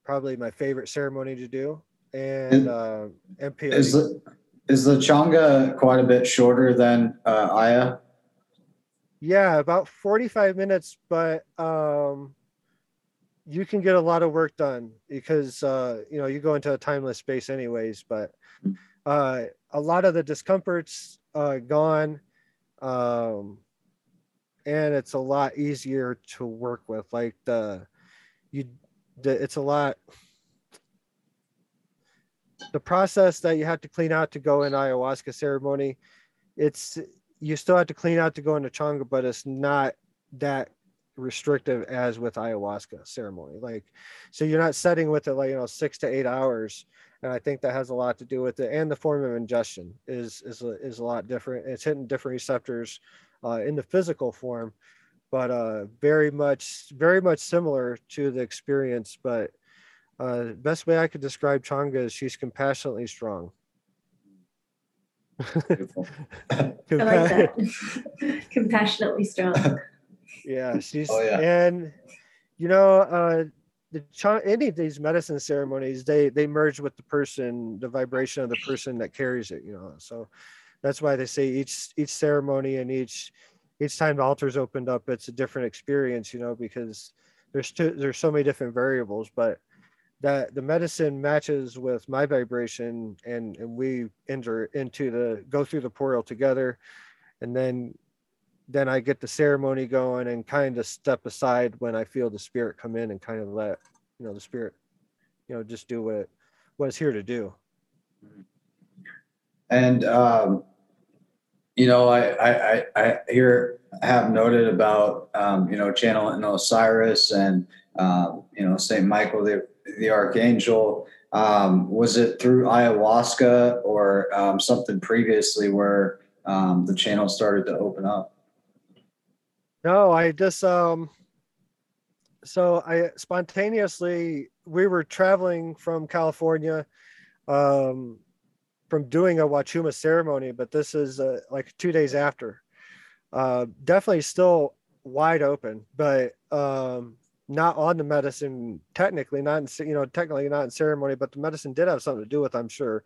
probably my favorite ceremony to do. And uh, is the, is the changa quite a bit shorter than uh, aya? Yeah about 45 minutes but um you can get a lot of work done because uh, you know you go into a timeless space anyways but uh, a lot of the discomforts uh, gone um, and it's a lot easier to work with like the you the, it's a lot the process that you have to clean out to go in ayahuasca ceremony it's you still have to clean out to go into changa but it's not that restrictive as with ayahuasca ceremony. Like, so you're not setting with it like you know six to eight hours, and I think that has a lot to do with it. And the form of ingestion is is a, is a lot different. It's hitting different receptors uh, in the physical form, but uh, very much very much similar to the experience. But uh, best way I could describe Changa is she's compassionately strong. I like that. Compassionately strong yeah she's oh, yeah. and you know uh the any of these medicine ceremonies they they merge with the person the vibration of the person that carries it you know so that's why they say each each ceremony and each each time the altar's opened up it's a different experience you know because there's two, there's so many different variables but that the medicine matches with my vibration and and we enter into the go through the portal together and then then I get the ceremony going and kind of step aside when I feel the spirit come in and kind of let you know the spirit, you know, just do what it, what it's here to do. And um, you know, I I I, here have noted about um, you know channeling Osiris and um, you know Saint Michael the the archangel. Um, was it through ayahuasca or um, something previously where um, the channel started to open up? No, I just um so I spontaneously we were traveling from California um from doing a Wachuma ceremony, but this is uh, like two days after. Uh, definitely still wide open, but um, not on the medicine technically, not in, you know technically not in ceremony, but the medicine did have something to do with, I'm sure.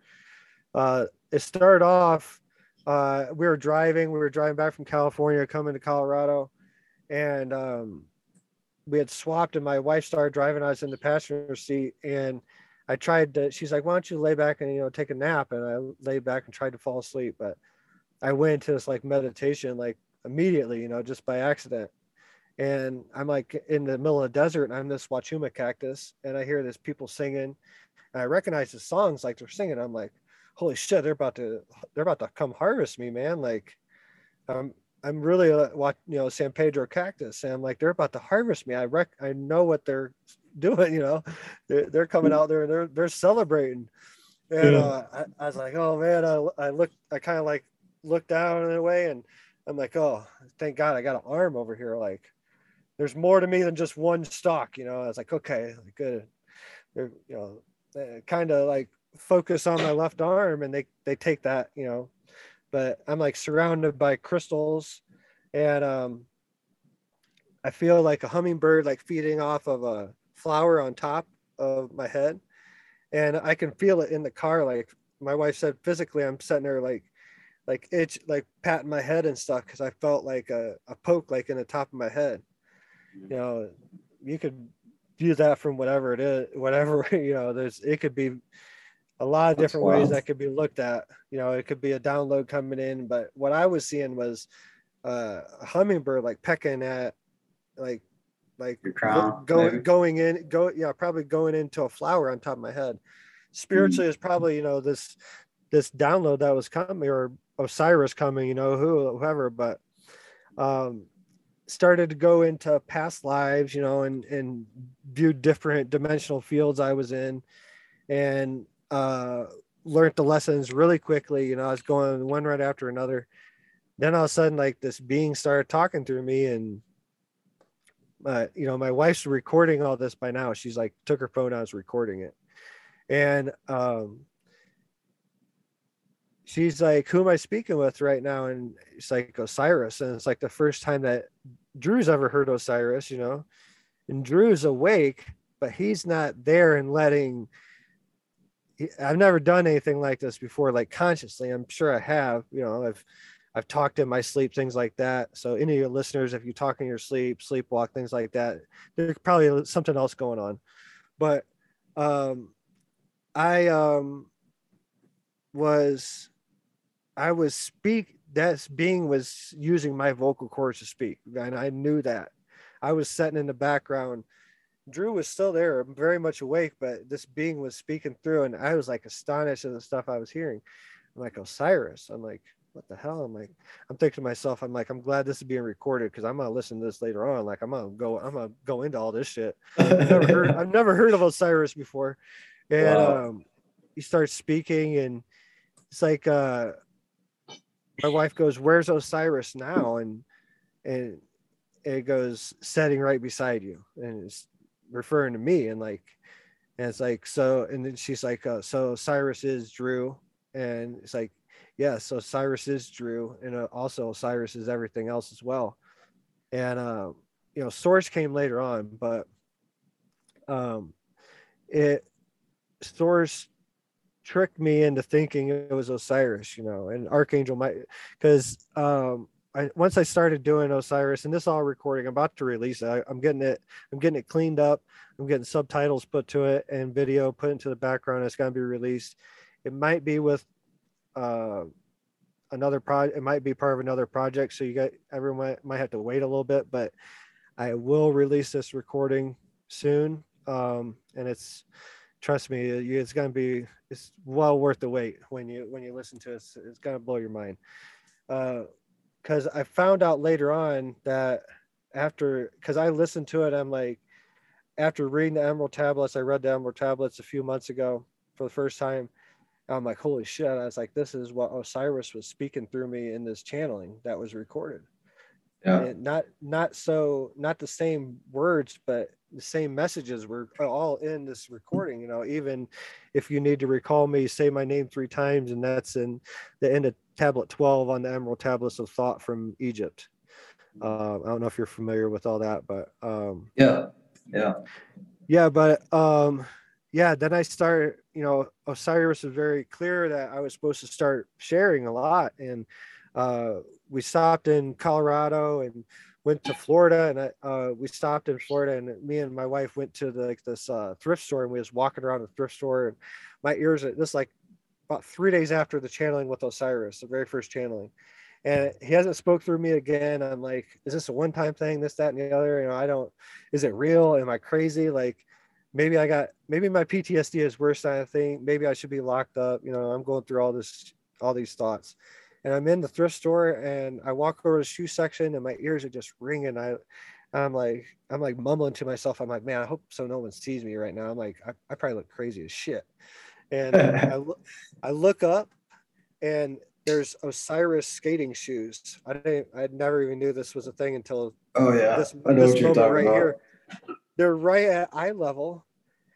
Uh, it started off. Uh, we were driving. We were driving back from California, coming to Colorado, and um, we had swapped. And my wife started driving. I was in the passenger seat, and I tried to. She's like, "Why don't you lay back and you know take a nap?" And I laid back and tried to fall asleep, but I went into this like meditation, like immediately, you know, just by accident and I'm like in the middle of the desert and I'm this Wachuma cactus and I hear this people singing and I recognize the songs like they're singing. I'm like, holy shit, they're about to they're about to come harvest me, man. Like I'm I'm really a, what you know San Pedro cactus and I'm like they're about to harvest me. I rec I know what they're doing, you know. They're, they're coming out there and they're they're celebrating. And yeah. uh, I, I, was like, oh man, I, I looked I kind of like looked down in a way and I'm like, oh, thank God I got an arm over here. Like, there's more to me than just one stock. You know, I was like, okay, good. They're, you know, kind of like focus on my left arm and they, they take that, you know, but I'm like surrounded by crystals and, um, I feel like a hummingbird, like feeding off of a flower on top of my head. And I can feel it in the car. Like my wife said, physically, I'm sitting there like, like itch, like patting my head and stuff. Cause I felt like a, a poke, like in the top of my head you know you could view that from whatever it is whatever you know there's it could be a lot of different ways that could be looked at. You know it could be a download coming in but what i was seeing was uh, a hummingbird like pecking at like like crown, going going in go yeah probably going into a flower on top of my head. Spiritually mm-hmm. is probably you know this this download that was coming or osiris coming you know who whoever but um started to go into past lives, you know, and and viewed different dimensional fields I was in, and uh, learned the lessons really quickly. You know, I was going one right after another. Then all of a sudden, like this being started talking through me, and uh, you know, my wife's recording all this by now. She's like took her phone out, was recording it, and um, she's like, "Who am I speaking with right now?" And it's like Osiris, and it's like the first time that Drew's ever heard Osiris, you know. And Drew's awake, but he's not there and letting. I've never done anything like this before, like consciously. I'm sure I have. You know, I've I've talked in my sleep, things like that. So any of your listeners, if you talk in your sleep, sleepwalk, things like that, there's probably something else going on. But um, I um, was I was speak that being was using my vocal cords to speak, and I knew that. I was sitting in the background. Drew was still there, very much awake, but this being was speaking through, and I was like astonished at the stuff I was hearing. I'm like Osiris. I'm like, what the hell? I'm like, I'm thinking to myself, I'm like, I'm glad this is being recorded because I'm gonna listen to this later on. Like, I'm gonna go, I'm gonna go into all this shit. I've never heard, I've never heard of Osiris before, and wow. um, he starts speaking, and it's like, uh, my wife goes, "Where's Osiris now?" and and it goes setting right beside you, and it's referring to me, and like, and it's like so, and then she's like, uh, "So Cyrus is Drew," and it's like, "Yeah, so Cyrus is Drew, and uh, also Cyrus is everything else as well," and uh, you know, Source came later on, but um, it Source tricked me into thinking it was Osiris, you know, and Archangel might, because um, I, once I started doing Osiris, and this all recording, I'm about to release it. I, am getting it, I'm getting it cleaned up. I'm getting subtitles put to it and video put into the background. It's going to be released. It might be with uh, another project. It might be part of another project. So you got everyone might, might have to wait a little bit, but I will release this recording soon. Um, and it's trust me, it's going to be it's well worth the wait when you when you listen to it. It's, it's going to blow your mind. Because I found out later on that after because I listened to it, I'm like after reading the Emerald Tablets, I read the Emerald Tablets a few months ago for the first time. I'm like, holy shit! I was like, this is what Osiris was speaking through me in this channeling that was recorded. yeah. not not so not the same words but the same messages were all in this recording you know even if you need to recall me say my name three times and that's in the end of tablet 12 on the emerald tablets of thoth from egypt. Uh, i don't know if you're familiar with all that but um, yeah yeah. Yeah but um, yeah then i started you know osiris was very clear that i was supposed to start sharing a lot and uh, we stopped in colorado and went to Florida and I, uh, we stopped in Florida and me and my wife went to the, like this uh, thrift store and we was walking around the thrift store and my ears are this like about three days after the channeling with Osiris, the very first channeling. And he hasn't spoke through me again. I'm like, is this a one-time thing? This, that, and the other. You know, I don't. Is it real? Am I crazy? Like, maybe I got. Maybe my PTSD is worse than I think. Maybe I should be locked up. You know, I'm going through all this, all these thoughts and I'm in the thrift store and I walk over to the shoe section and my ears are just ringing. I, I'm like, I'm like mumbling to myself. I'm like, man, I hope so no one sees me right now. I'm like, I, I probably look crazy as shit. And I, look, I look up and there's Osiris skating shoes. I didn't, I never even knew this was a thing until oh yeah, this, I know this what you're talking right about. Here. They're right at eye level,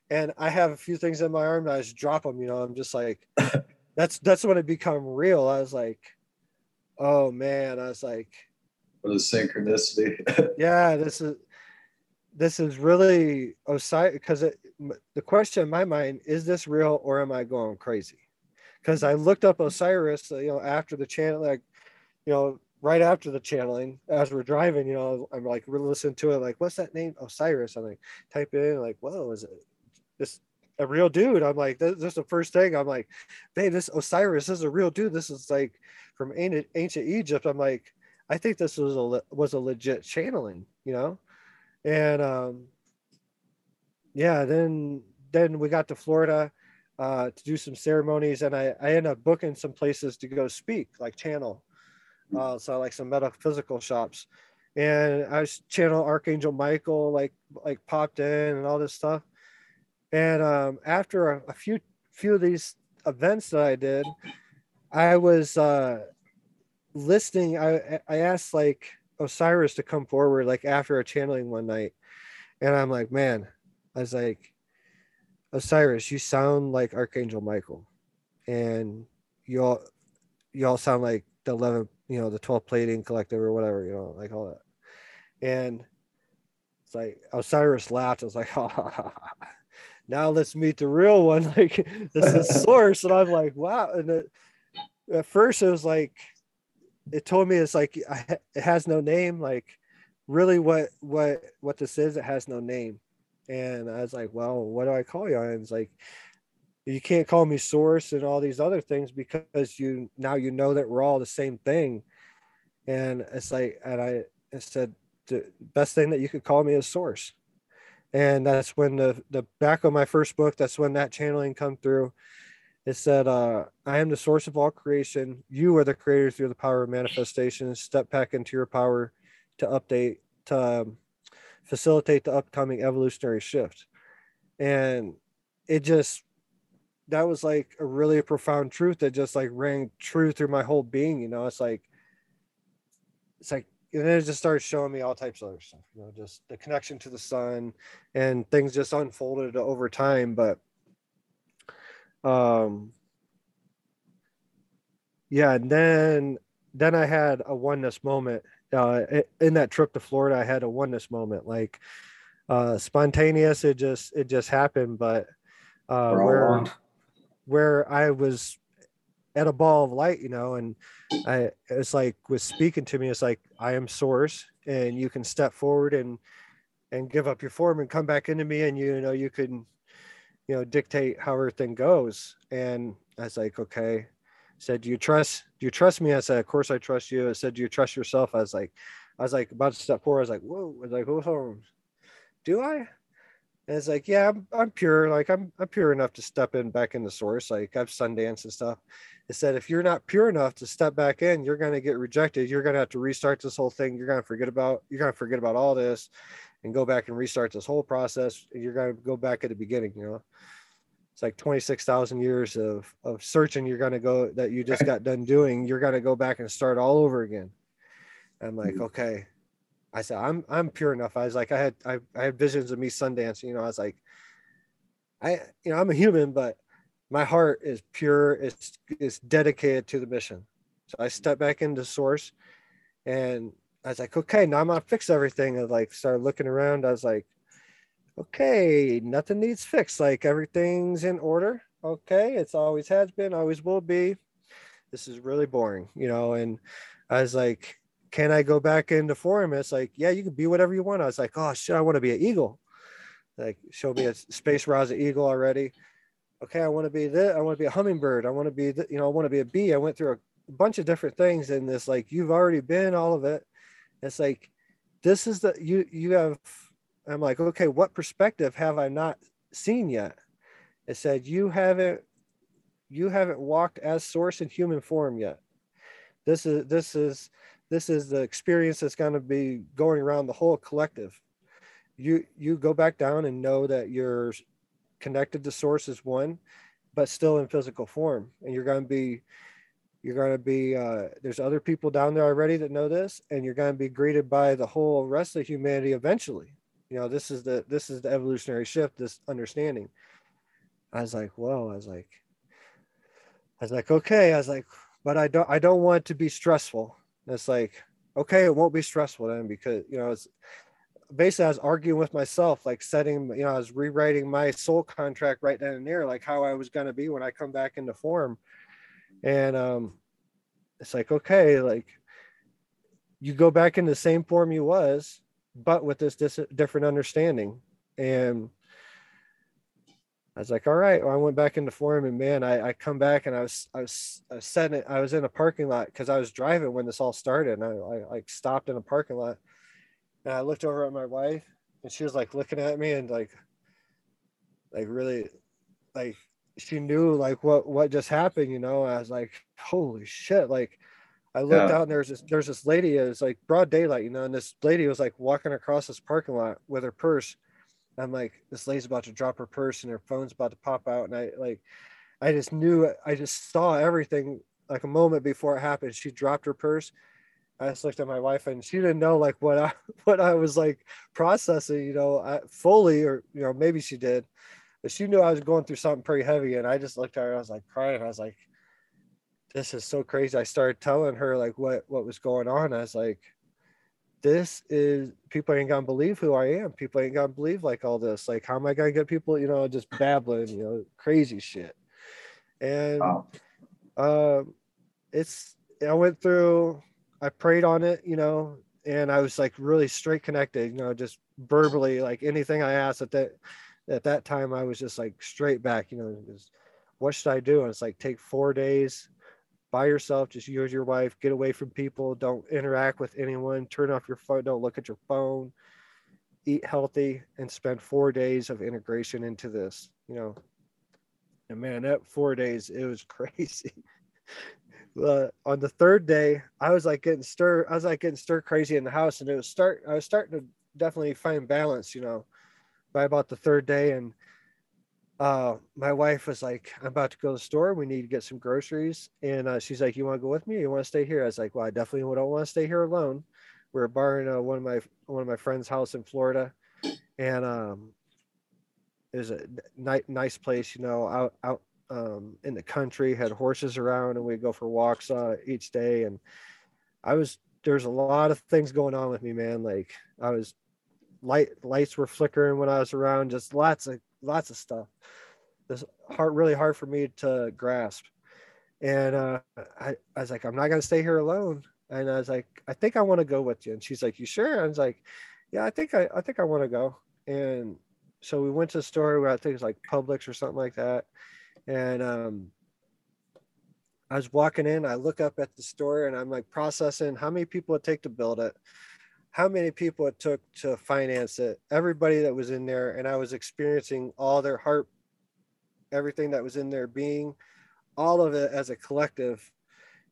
and I have a few things in my arm. And I just drop them. You know, I'm just like, that's that's when it become real. I was like, oh man, I was like, what a synchronicity. yeah, this is this is really Osiris because the question in my mind is this real or am I going crazy? Because I looked up Osiris, you know, after the channel, like, you know, right after the channeling, as we're driving, you know, I'm like we're listening to it, like, what's that name? Osiris. I'm like, type in, like, whoa, is it this a real dude? I'm like, this, this is the first thing. I'm like, babe, this Osiris this is a real dude. This is like from ancient, ancient Egypt. I'm like, I think this was a was a legit channeling, you know, and um, yeah. Then then we got to Florida uh, to do some ceremonies, and I I ended up booking some places to go speak, like channel, uh, so like some metaphysical shops, and I was channel Archangel Michael, like like popped in and all this stuff, and um, after a, a few few of these events that I did, I was uh, listening. I I asked like Osiris to come forward like after a channeling one night, and I'm like, man, I was like, Osiris, you sound like Archangel Michael, and you all you all sound like the eleven, you know, the twelve plating collective or whatever, you know, like all that. And it's like Osiris laughed. I was like, ha ha ha. Now let's meet the real one. Like this is source, and I'm like, wow. And it, at first it was like it told me it's like it has no name like really what what what this is it has no name. And i was like well what do i call you? And it's like you can't call me source and all these other things because you now you know that we're all the same thing. And it's like and i, I said the best thing that you could call me is source. And that's when the the back of my first book that's when that channeling come through it said, uh, I am the source of all creation. You are the creator through the power of manifestation. Step back into your power to update, to um, facilitate the upcoming evolutionary shift. And it just, that was like a really profound truth that just like rang true through my whole being. You know, it's like, it's like, and then it just started showing me all types of other stuff, you know, just the connection to the sun and things just unfolded over time. But um yeah and then then i had a oneness moment uh in that trip to florida i had a oneness moment like uh spontaneous it just it just happened but uh where where i was at a ball of light you know and i it's like was speaking to me it's like i am source and you can step forward and and give up your form and come back into me and you, you know you can you know, dictate how everything goes. And I was like, okay. Said, do you trust, do you trust me? I said, of course I trust you. I said, do you trust yourself? I was like, I was like about to step forward. I was like, whoa. I was like, oh, do I? And it's like, yeah, I'm, I'm pure. Like I'm, I'm pure enough to step in back in the source. Like I've Sundance and stuff. It said, if you're not pure enough to step back in, you're going to get rejected. You're going to have to restart this whole thing. You're going to forget about, you're going to forget about all this and go back and restart this whole process. You're going to go back at the beginning, you know. It's like 26,000 years of of searching you're going to go that you just got done doing. You're going to go back and start all over again. I'm like, mm-hmm. okay. I said, I'm I'm pure enough. I was like, I had I, I had visions of me Sundance. You know, I was like, I you know, I'm a human, but my heart is pure. It's it's dedicated to the mission. So I stepped back into source, and I was like, okay, now I'm gonna fix everything. I like started looking around. I was like, okay, nothing needs fixed. Like everything's in order. Okay, it's always has been, always will be. This is really boring, you know. And I was like, can I go back into form? It's like, yeah, you can be whatever you want. I was like, oh shit, I want to be an eagle. Like, show me a space Raza eagle already. Okay, I want to be this. I want to be a hummingbird. I want to be, the, you know, I want to be a bee. I went through a bunch of different things, and this like you've already been all of it. It's like, this is the you you have. I'm like, okay, what perspective have I not seen yet? It said you haven't you haven't walked as source in human form yet. This is this is this is the experience that's going to be going around the whole collective you you go back down and know that you're connected to source as one but still in physical form and you're going to be you're going to be uh, there's other people down there already that know this and you're going to be greeted by the whole rest of humanity eventually. You know this is the this is the evolutionary shift this understanding. I was like whoa, i was like i was like okay i was like but i don't i don't want to be stressful. It's like, okay, it won't be stressful then because, you know, it's basically I was arguing with myself, like setting, you know, I was rewriting my soul contract right then and there, like how I was going to be when I come back into form. And um, it's like, okay, like you go back in the same form you was, but with this dis- different understanding. And I was like, all right. Well, I went back into form and man, I, I come back and I was, I was, I was setting I was in a parking lot because I was driving when this all started and I, I like stopped in a parking lot and I looked over at my wife and she was like looking at me and like, like really like she knew like what, what just happened, you know, I was like, holy shit. Like I looked yeah. out and there's this, there's this lady, it was like broad daylight, you know, and this lady was like walking across this parking lot with her purse I'm like, this lady's about to drop her purse and her phone's about to pop out. And I like, I just knew, I just saw everything like a moment before it happened. She dropped her purse. I just looked at my wife and she didn't know like what I, what I was like processing, you know, I, fully, or, you know, maybe she did, but she knew I was going through something pretty heavy. And I just looked at her, I was like crying. I was like, this is so crazy. I started telling her like what, what was going on. I was like, this is people ain't gonna believe who I am. People ain't gonna believe like all this. Like, how am I gonna get people, you know, just babbling, you know, crazy shit. And wow. uh, it's I went through, I prayed on it, you know, and I was like really straight connected, you know, just verbally, like anything I asked at that at that time, I was just like straight back, you know, what should I do? And it's like take four days by yourself, just you and your wife, get away from people, don't interact with anyone, turn off your phone, don't look at your phone, eat healthy, and spend four days of integration into this, you know. And man, that four days, it was crazy. uh, on the third day, I was like getting stir, I was like getting stir crazy in the house, and it was start, I was starting to definitely find balance, you know, by about the third day. And uh, my wife was like, I'm about to go to the store. We need to get some groceries. And uh, she's like, You want to go with me you want to stay here? I was like, Well, I definitely don't want to stay here alone. We are borrowing uh, one of my one of my friend's house in Florida. And um, it was a ni- nice place, you know, out out um, in the country, had horses around, and we'd go for walks uh, each day. And I was there's a lot of things going on with me, man. Like I was light lights were flickering when I was around, just lots of lots of stuff. This hard, really hard for me to grasp. And uh, I, I was like, I'm not gonna stay here alone. And I was like, I think I want to go with you. And she's like, You sure? I was like, Yeah, I think I, I think I want to go. And so we went to the store where I think it's like Publix or something like that. And um, I was walking in, I look up at the store and I'm like processing how many people it take to build it, how many people it took to finance it, everybody that was in there, and I was experiencing all their heart, everything that was in their being, all of it as a collective.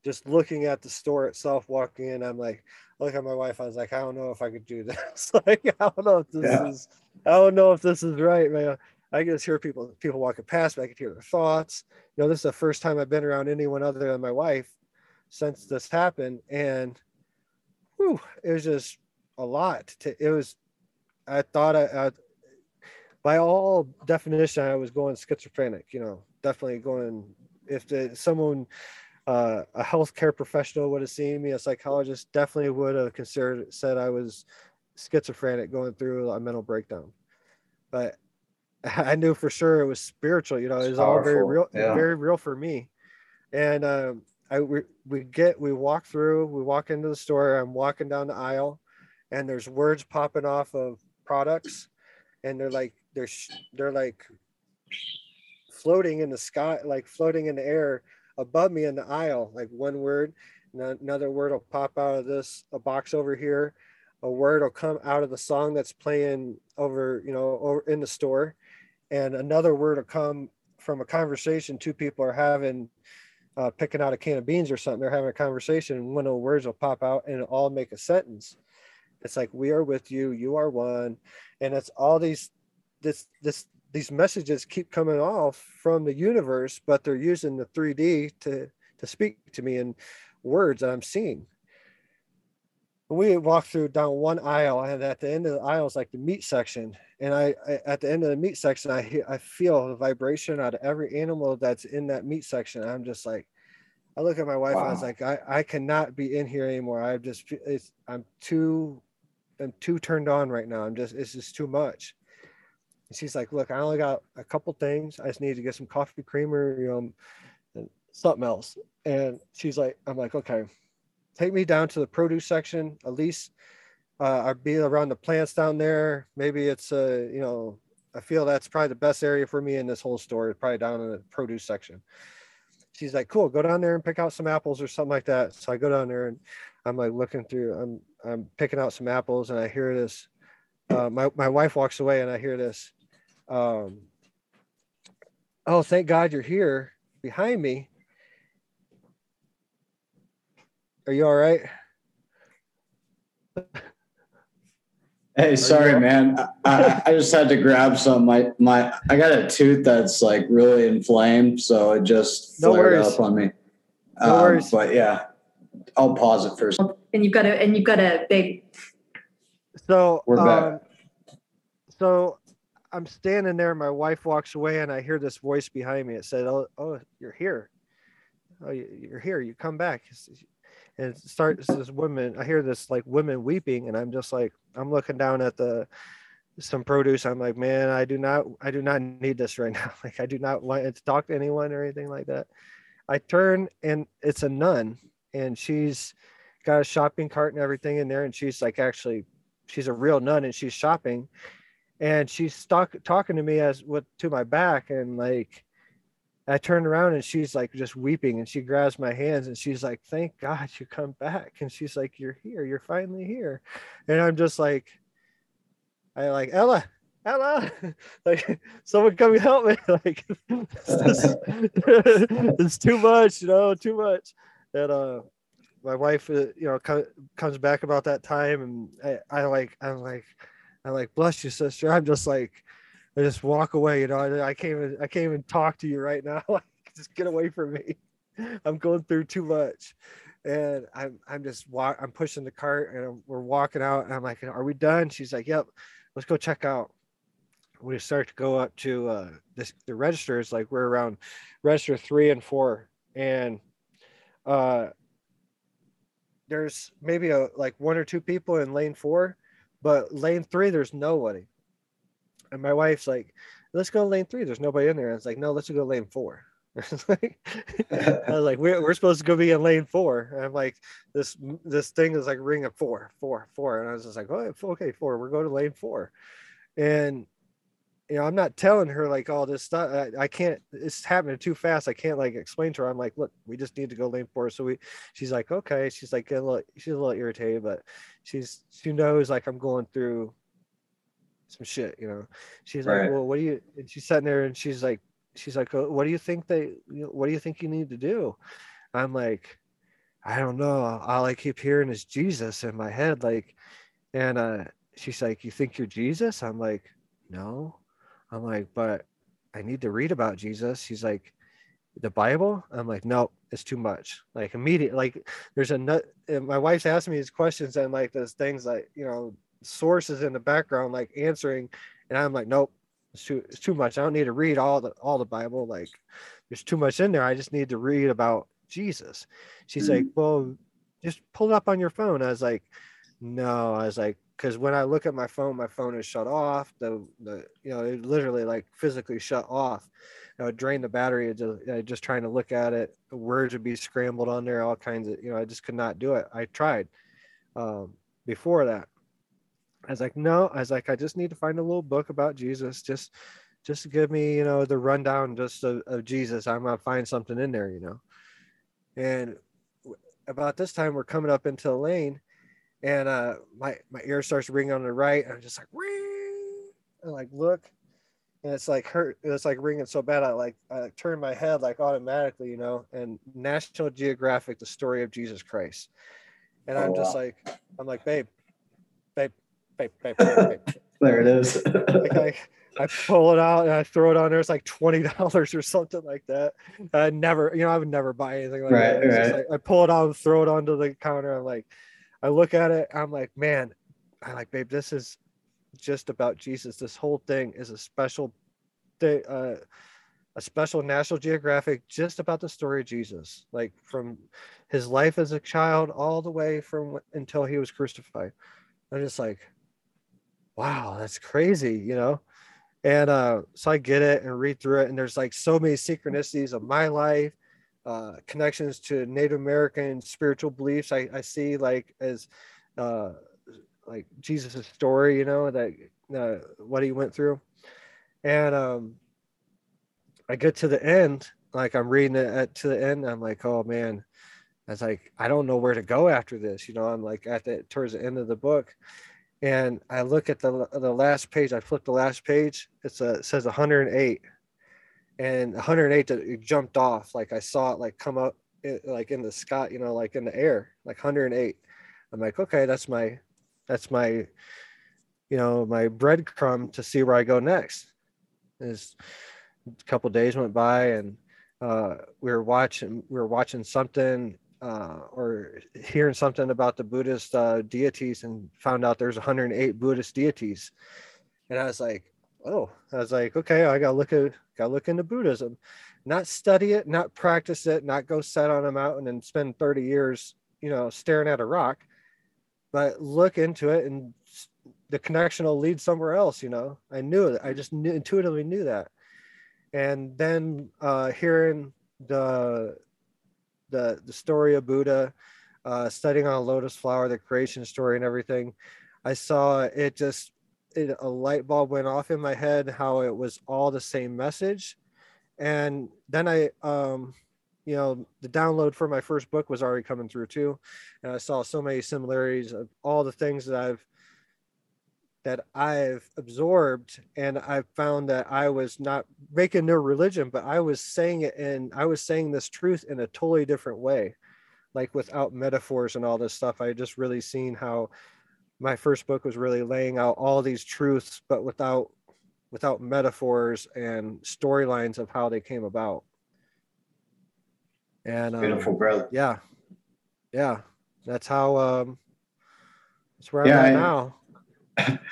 Just looking at the store itself, walking in, I'm like, look at my wife. I was like, I don't know if I could do this. like, I don't know if this yeah. is, I don't know if this is right, man. I can just hear people, people walking past me. I could hear their thoughts. You know, this is the first time I've been around anyone other than my wife since this happened, and whew, it was just a lot. To, it was, I thought I, I, by all definition, I was going schizophrenic. You know, definitely going. If the, someone, uh, a healthcare professional would have seen me, a psychologist definitely would have considered said I was schizophrenic, going through a mental breakdown. But I knew for sure it was spiritual. You know, it was all very real, yeah. very real for me. And um, I we, we get we walk through, we walk into the store. I'm walking down the aisle, and there's words popping off of products, and they're like they're they're like floating in the sky, like floating in the air above me in the aisle. Like one word, another word will pop out of this a box over here. A word will come out of the song that's playing over, you know, over in the store, and another word will come from a conversation two people are having uh, picking out a can of beans or something. They're having a conversation, and one of the words will pop out and it all make a sentence. It's like we are with you, you are one, and it's all these this this these messages keep coming off from the universe, but they're using the 3D to to speak to me in words that I'm seeing. We walk through down one aisle, and at the end of the aisle is like the meat section. And I, I at the end of the meat section, I I feel the vibration out of every animal that's in that meat section. I'm just like, I look at my wife wow. and I was like, I, I cannot be in here anymore. I'm just it's I'm too I'm too turned on right now. I'm just it's just too much. And she's like, look, I only got a couple things. I just need to get some coffee creamer, you know, and something else. And she's like, I'm like, okay, take me down to the produce section. At least uh, I'll be around the plants down there. Maybe it's uh, you know, I feel that's probably the best area for me in this whole store, probably down in the produce section. She's like, cool, go down there and pick out some apples or something like that. So I go down there and I'm like looking through, I'm I'm picking out some apples and I hear this. Uh, my, my wife walks away and I hear this um, oh, thank God you're here behind me. Are you all right? Hey, sorry, man. I, I, just had to grab some. My my, I got a tooth that's like really inflamed, so it just no flared worries. up on me. No um, worries. But yeah, I'll pause it first. And you've got a and you've got a big. So we're back. Um, so I'm standing there. My wife walks away, and I hear this voice behind me. It said, "Oh, oh, you're here. Oh, you're here. You come back." And it starts this woman. I hear this like women weeping, and I'm just like, I'm looking down at the some produce. I'm like, man, I do not, I do not need this right now. Like, I do not want to talk to anyone or anything like that. I turn, and it's a nun, and she's got a shopping cart and everything in there, and she's like, actually, she's a real nun, and she's shopping and she's stuck talking to me as with to my back and like I turned around and she's like just weeping and she grabs my hands and she's like, Thank God you come back. And she's like, You're here, you're finally here. And I'm just like, I like Ella, Ella, like someone come help me. Like it's too much, you know, too much. And uh my wife, uh, you know, co- comes back about that time and I, I like, I'm like, I'm like, bless you, sister. I'm just like, I just walk away. You know, I, I can't even, I can't even talk to you right now. like, just get away from me. I'm going through too much. And I'm, I'm just I'm pushing the cart and I'm, we're walking out. And I'm like, are we done? She's like, yep, let's go check out. We start to go up to uh, this, the registers. Like we're around register three and four. And uh, there's maybe a like one or two people in lane four but lane three, there's nobody. And my wife's like, let's go lane three. There's nobody in there. And it's like, no, let's go lane four. I was like, we're, we're supposed to go be in lane four. And I'm like, this this thing is like ring of four, four, four. And I was just like, oh, okay, four. We're going to lane four. And you know, I'm not telling her like all this stuff. I, I, can't. It's happening too fast. I can't like explain to her. I'm like, look, we just need to go lane four. So we. She's like, okay. She's like, a little, she's a little irritated, but she's she knows like I'm going through some shit. You know. She's right. like, well, what do you? And she's sitting there and she's like, she's like, oh, what do you think they? What do you think you need to do? I'm like, I don't know. All I keep hearing is Jesus in my head, like, and uh, she's like, you think you're Jesus? I'm like, no I'm like, but I need to read about Jesus. He's like, the Bible? I'm like, nope, it's too much. Like immediate, like there's a nut. My wife's asking me these questions and like those things like you know sources in the background like answering, and I'm like, nope, it's too it's too much. I don't need to read all the all the Bible. Like there's too much in there. I just need to read about Jesus. She's mm-hmm. like, well, just pull it up on your phone. I was like, no. I was like, because when I look at my phone, my phone is shut off. The the you know it literally like physically shut off. I would drain the battery. Just, just trying to look at it. The words would be scrambled on there. All kinds of you know. I just could not do it. I tried um, before that. I was like, no. I was like, I just need to find a little book about Jesus. Just just give me you know the rundown just of, of Jesus. I'm gonna find something in there. You know. And about this time, we're coming up into a lane and uh my my ear starts ringing on the right and i'm just like Ring! and like look and it's like hurt it's like ringing so bad i like i turn my head like automatically you know and national geographic the story of jesus christ and oh, i'm just wow. like i'm like babe babe babe babe, babe, babe. there it is like I, I pull it out and I throw it on there. It's like twenty dollars or something like that. I never, you know, I would never buy anything like right, that. Right. Like, I pull it out and throw it onto the counter. I'm like, I look at it, I'm like, man, I like, babe, this is just about Jesus. This whole thing is a special day, uh, a special National Geographic just about the story of Jesus, like from his life as a child all the way from until he was crucified. I'm just like, wow, that's crazy, you know? And uh, so I get it and read through it, and there's like so many synchronicities of my life uh, connections to Native American spiritual beliefs. I, I see like as uh, like Jesus' story, you know, that uh, what he went through. And um, I get to the end, like I'm reading it at, to the end. I'm like, oh man, I was like, I don't know where to go after this. You know, I'm like at the towards the end of the book, and I look at the the last page. I flip the last page. It's a it says 108 and 108 it jumped off. Like i saw it like come up it, like in the sky you know like in the air like 108 i'm like okay that's my that's my you know my breadcrumb to see where i go next. Is a couple days went by and uh, we were watching we were watching something uh, or hearing something about the buddhist uh, deities and found out there's 108 buddhist deities. And i was like oh i was like okay i gotta look at gotta look into buddhism. Not study it not practice it not go set on a mountain and spend 30 years you know staring at a rock but look into it and the connection will lead somewhere else you know? I knew it i just knew, intuitively knew that. And then uh hearing the the the story of buddha uh studying on a lotus flower the creation story and everything i saw it just it, a light bulb went off in my head how it was all the same message. And then i um you know the download for my first book was already coming through too. And i saw so many similarities of all the things that i've that i've absorbed. And i found that i was not making no religion but i was saying it and i was saying this truth in a totally different way like without metaphors and all this stuff. I just really seen how my first book was really laying out all these truths, but without without metaphors and storylines of how they came about. And um, beautiful. Yeah, yeah, that's how. Um, that's where yeah, I'm at I, now.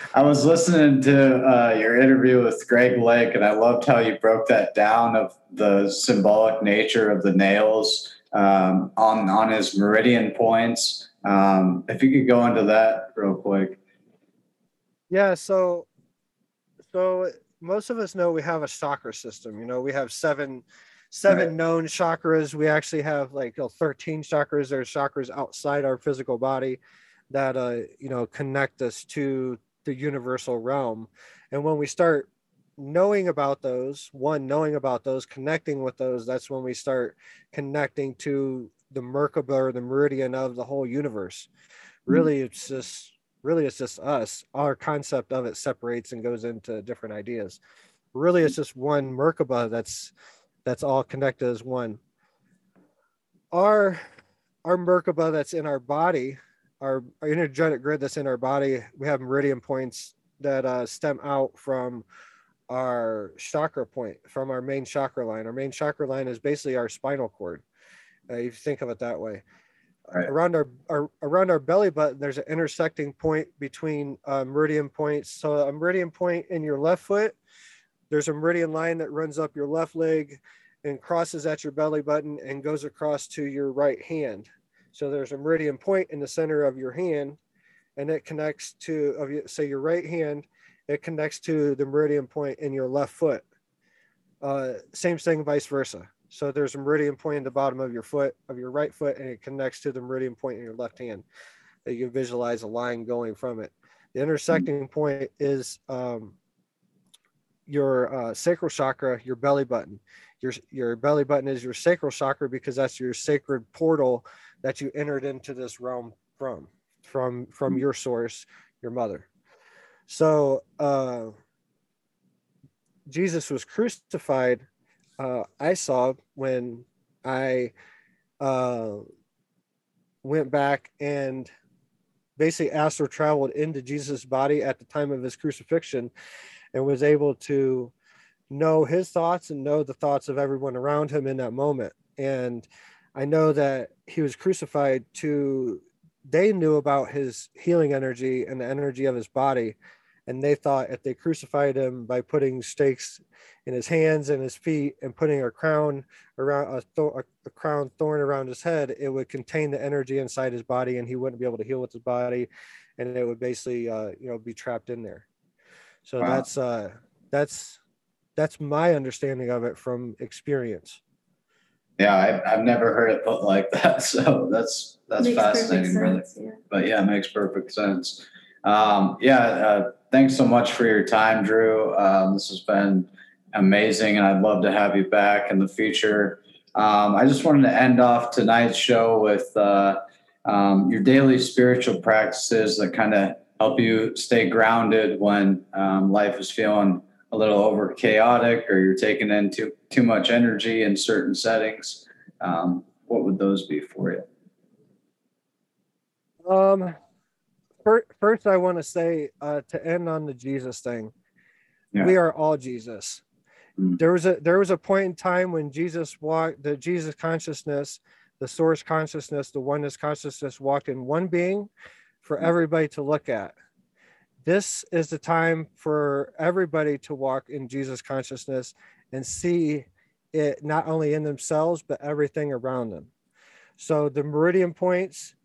I was listening to uh, your interview with Greg Lake, and I loved how you broke that down of the symbolic nature of the nails um, on on his meridian points um, if you could go into that real quick. Yeah, so so most of us know we have a chakra system. You know, we have seven seven right. known chakras. We actually have like you know, 13 chakras. There's chakras outside our physical body that uh, you know connect us to the universal realm. And when we start knowing about those, one knowing about those, connecting with those, that's when we start connecting to the Merkaba or the meridian of the whole universe. Hmm. Really, it's just really it's just us. Our concept of it separates and goes into different ideas. Really, it's just one Merkaba that's that's all connected as one. Our our Merkaba that's in our body, our, our energetic grid that's in our body, we have meridian points that uh, stem out from our chakra point, from our main chakra line. Our main chakra line is basically our spinal cord Uh, if you think of it that way. Right. Around our, our around our belly button, there's an intersecting point between uh, meridian points. So a meridian point in your left foot, there's a meridian line that runs up your left leg and crosses at your belly button and goes across to your right hand. So there's a meridian point in the center of your hand, and it connects to of say your right hand, it connects to the meridian point in your left foot. Uh, same thing, vice versa. So there's a meridian point in the bottom of your foot, of your right foot, and it connects to the meridian point in your left hand. That you visualize a line going from it. The intersecting point is um, your uh, sacral chakra, your belly button. Your your belly button is your sacral chakra because that's your sacred portal that you entered into this realm from, from from your source, your mother. So uh, Jesus was crucified uh, I saw when I uh, went back and basically astral traveled into Jesus' body at the time of his crucifixion and was able to know his thoughts and know the thoughts of everyone around him in that moment. And I know that he was crucified to, they knew about his healing energy and the energy of his body and they thought if they crucified him by putting stakes in his hands and his feet and putting a crown around a, th- a, crown thorn around his head it would contain the energy inside his body and he wouldn't be able to heal with his body. And it would basically uh, you know be trapped in there. So wow. that's uh that's that's my understanding of it from experience. Yeah I, have never heard it put like that. So that's that's makes fascinating brother. yeah. but yeah it makes perfect sense. Um, yeah uh, thanks so much for your time, Drew. Um, this has been amazing, and I'd love to have you back in the future. Um, I just wanted to end off tonight's show with uh, um, your daily spiritual practices that kind of help you stay grounded when um, life is feeling a little over chaotic or you're taking in too, too much energy in certain settings. Um, what would those be for you? Um, first, I want to say uh, to end on the Jesus thing. Yeah. We are all Jesus. Mm. There was a there was a point in time when Jesus walked the Jesus consciousness, the source consciousness, the oneness consciousness walked in one being for mm. everybody to look at. This is the time for everybody to walk in Jesus consciousness and see it not only in themselves but everything around them. So the meridian points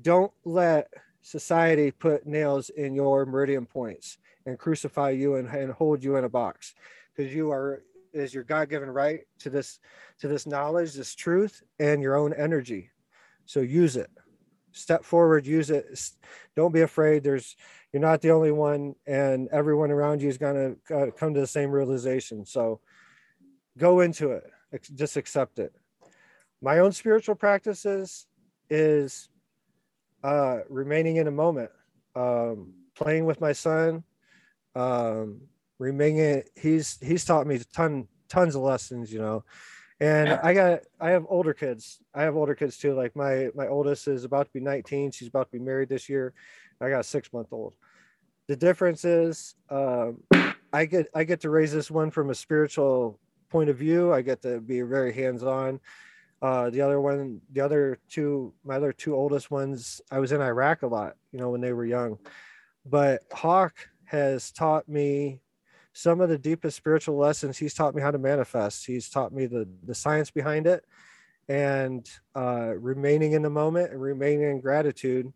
don't let society put nails in your meridian points and crucify you and, and hold you in a box. Because you are is your god-given right to this to this knowledge this truth and your own energy. So use it. Step forward use it. Don't be afraid. There's you're not the only one and everyone around you is going to uh, come to the same realization. So go into it. Just accept it. My own spiritual practices is uh, remaining in a moment, um, playing with my son, um, remaining. He's he's taught me ton tons of lessons, you know. And I got I have older kids. I have older kids too. Like my my oldest is about to be 19. She's about to be married this year. I got a six month old. The difference is um, I get I get to raise this one from a spiritual point of view. I get to be very hands on. Uh, the other one, the other two, my other two oldest ones, I was in Iraq a lot, you know, when they were young. But Hawk has taught me some of the deepest spiritual lessons. He's taught me how to manifest. He's taught me the the science behind it, and uh, remaining in the moment and remaining in gratitude,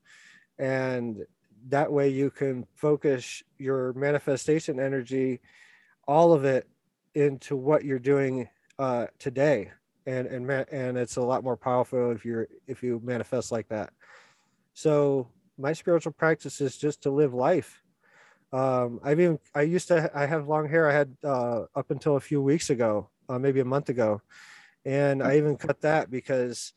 and that way you can focus your manifestation energy, all of it, into what you're doing uh, today and and and it's a lot more powerful if you're if you manifest like that. So my spiritual practice is just to live life. Um i've even i used to i have long hair. I had uh up until a few weeks ago uh, maybe a month ago. And i even cut that because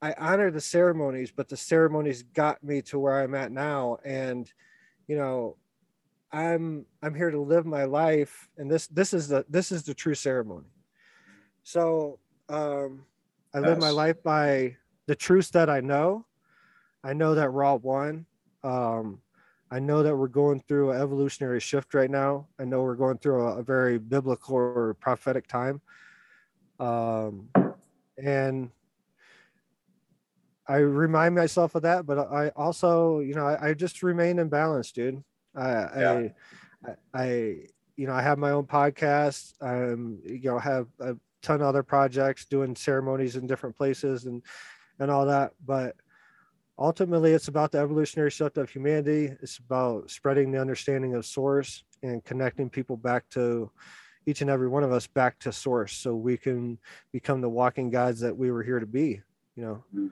i honor the ceremonies but the ceremonies got me to where i'm at now. And you know i'm i'm here to live my life. And this this is the this is the true ceremony so um, I yes. live my life by the truths that I know. I know that Raw won. Um, I know that we're going through an evolutionary shift right now. I know we're going through a, a very biblical or prophetic time. Um, and I remind myself of that, but I also, you know, I, I just remain in balance, dude. I, yeah. I, I, you know, I have my own podcast. Um, you know, have a ton of other projects doing ceremonies in different places and, and all that. But ultimately it's about the evolutionary shift of humanity. It's about spreading the understanding of source and connecting people back to each and every one of us back to source so we can become the walking guides that we were here to be, you know. Mm-hmm.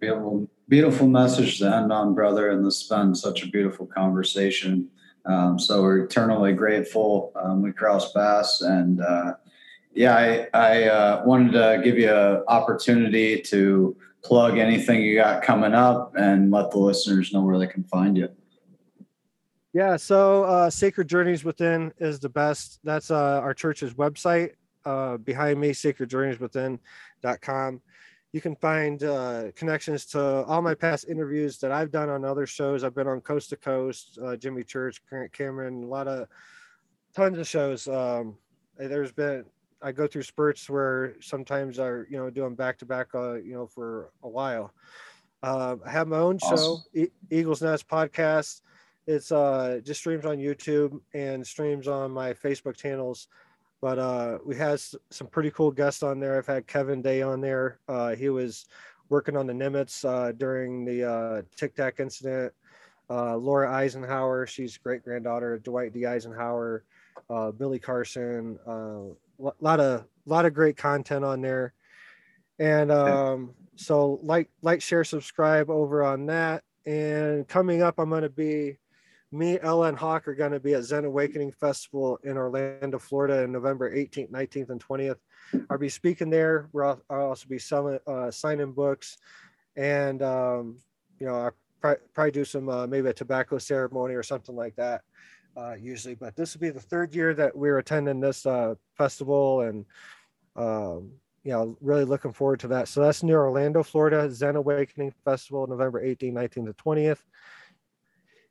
Beautiful, beautiful message to end on, brother. And this has been such a beautiful conversation. Um, so we're eternally grateful. Um, we cross paths, and uh, yeah, I, I uh, wanted to give you an opportunity to plug anything you got coming up and let the listeners know where they can find you. Yeah, so uh, Sacred Journeys Within is the best. That's uh, our church's website. Uh, behind me, sacredjourneyswithin.com you can find uh, connections to all my past interviews that I've done on other shows. I've been on Coast to Coast, uh, Jimmy Church, Grant Cameron, a lot of tons of shows. Um, there's been I go through spurts where sometimes are you know doing back to back, you know, for a while. Uh, I have my own awesome. show, e- Eagles Nest podcast. It's uh, just streams on YouTube and streams on my Facebook channels but uh, we had some pretty cool guests on there. I've had Kevin Day on there. Uh, he was working on the Nimitz uh, during the uh, Tic Tac incident. Uh, Laura Eisenhower, she's great granddaughter of Dwight D. Eisenhower. Uh, Billy Carson, a lot of lot of great content on there. And um, so like like share subscribe over on that. And coming up, I'm going to be me, Ella, and Hawk are going to be at Zen Awakening Festival in Orlando, Florida, in November 18th, 19th, and 20th. I'll be speaking there. I'll also be selling, uh, signing books, and um, you know, I'll probably do some uh, maybe a tobacco ceremony or something like that. Uh, usually, but this will be the third year that we're attending this uh, festival, and um, you know, really looking forward to that. So that's near Orlando, Florida, Zen Awakening Festival, November 18th, 19th, and 20th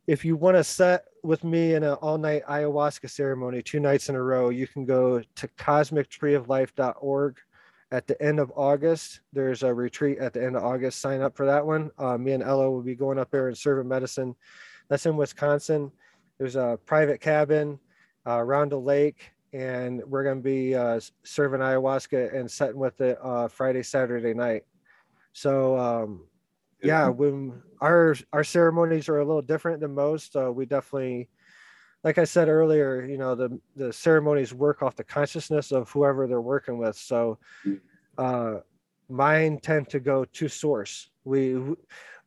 if you want to set with me in an all-night ayahuasca ceremony two nights in a row you can go to cosmictreeoflife.org at the end of august. There's a retreat at the end of august. Sign up for that one. Uh, me and ella will be going up there and serving medicine. That's in wisconsin. There's a private cabin uh, around a lake and we're going to be uh, serving ayahuasca and setting with it uh, friday saturday night. So um, yeah when our our ceremonies are a little different than most uh, we definitely like i said earlier you know the the ceremonies work off the consciousness of whoever they're working with. So uh mine tend to go to source. We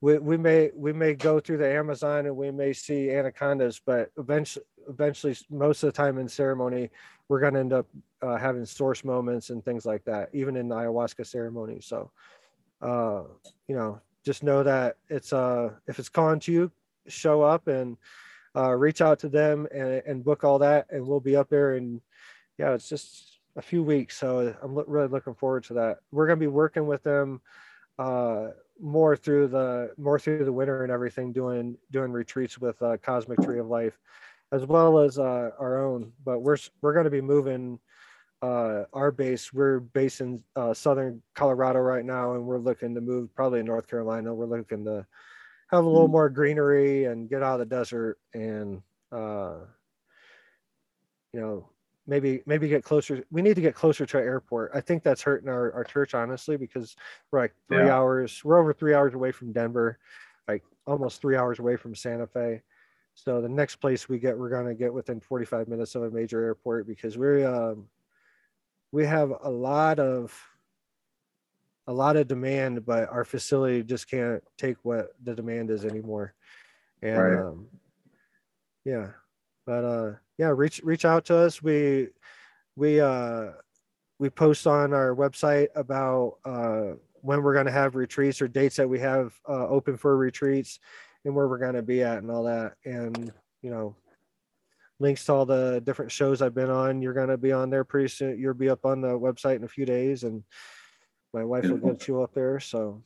we, we may we may go through the amazon and we may see anacondas but eventually eventually most of the time in ceremony we're going to end up uh, having source moments and things like that even in the ayahuasca ceremony. So uh you know just know that it's uh if it's calling to you, show up and uh, reach out to them and, and book all that, and we'll be up there. And yeah, it's just a few weeks, so I'm lo- really looking forward to that. We're gonna be working with them uh, more through the more through the winter and everything, doing doing retreats with uh, Cosmic Tree of Life, as well as uh, our own. But we're we're gonna be moving uh, our base, we're based in uh, southern Colorado right now, and we're looking to move probably in North Carolina. We're looking to have a little mm-hmm. more greenery and get out of the desert, and uh, you know, maybe maybe get closer. We need to get closer to our airport. I think that's hurting our, our church honestly because we're like three yeah. hours. We're over three hours away from Denver, like almost three hours away from Santa Fe. So the next place we get, we're gonna get within 45 minutes of a major airport because we're um, we have a lot of a lot of demand, but our facility just can't take what the demand is anymore. And right. um, yeah, but uh, yeah, reach reach out to us. We we uh, we post on our website about uh, when we're going to have retreats or dates that we have uh, open for retreats and where we're going to be at and all that. And you know, links to all the different shows I've been on. You're going to be on there pretty soon. You'll be up on the website in a few days, and my wife will get you up there. So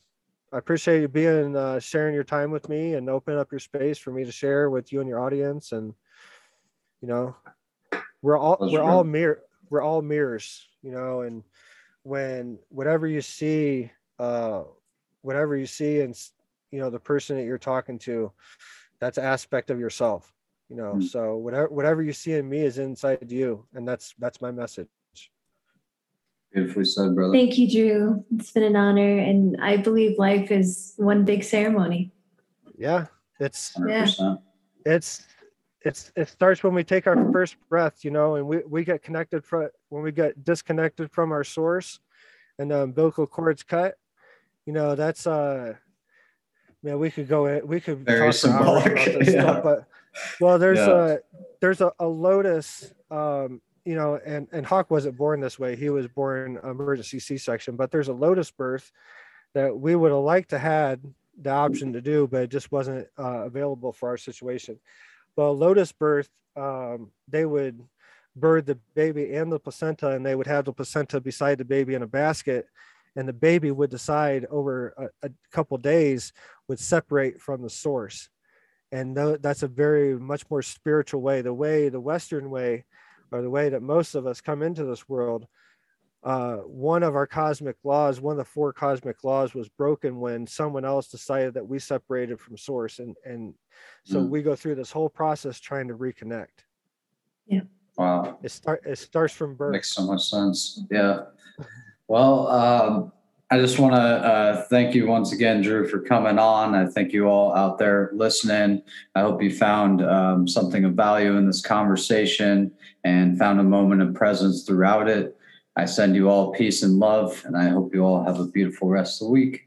I appreciate you being uh, sharing your time with me and open up your space for me to share with you and your audience. And you know, we're all we're all mirror we're all mirrors, you know, and when whatever you see uh, whatever you see and you know the person that you're talking to that's aspect of yourself you know mm-hmm. so whatever whatever you see in me is inside you and that's that's my message beautifully said brother thank you drew it's been an honor and i believe life is one big ceremony yeah it's 100%. yeah it's it's it starts when we take our first breath you know and we, we get connected from when we get disconnected from our source and the umbilical cord's cut you know that's uh man we could go we could very symbolic yeah. Stuff, but well there's yeah. a there's a, a lotus um you know and and hawk wasn't born this way. He was born emergency c-section but there's a lotus birth that we would have liked to had the option to do but it just wasn't uh, available for our situation. Well lotus birth um, they would birth the baby and the placenta and they would have the placenta beside the baby in a basket and the baby would decide over a, a couple days would separate from the source and th- that's a very much more spiritual way. The way the western way or the way that most of us come into this world uh, one of our cosmic laws one of the four cosmic laws was broken when someone else decided that we separated from source and and so mm. we go through this whole process trying to reconnect. Yeah. Wow. It start it starts from birth. Makes so much sense. Yeah. Well, um, I just want to uh, thank you once again, Drew, for coming on. I thank you all out there listening. I hope you found um, something of value in this conversation and found a moment of presence throughout it. I send you all peace and love, and I hope you all have a beautiful rest of the week.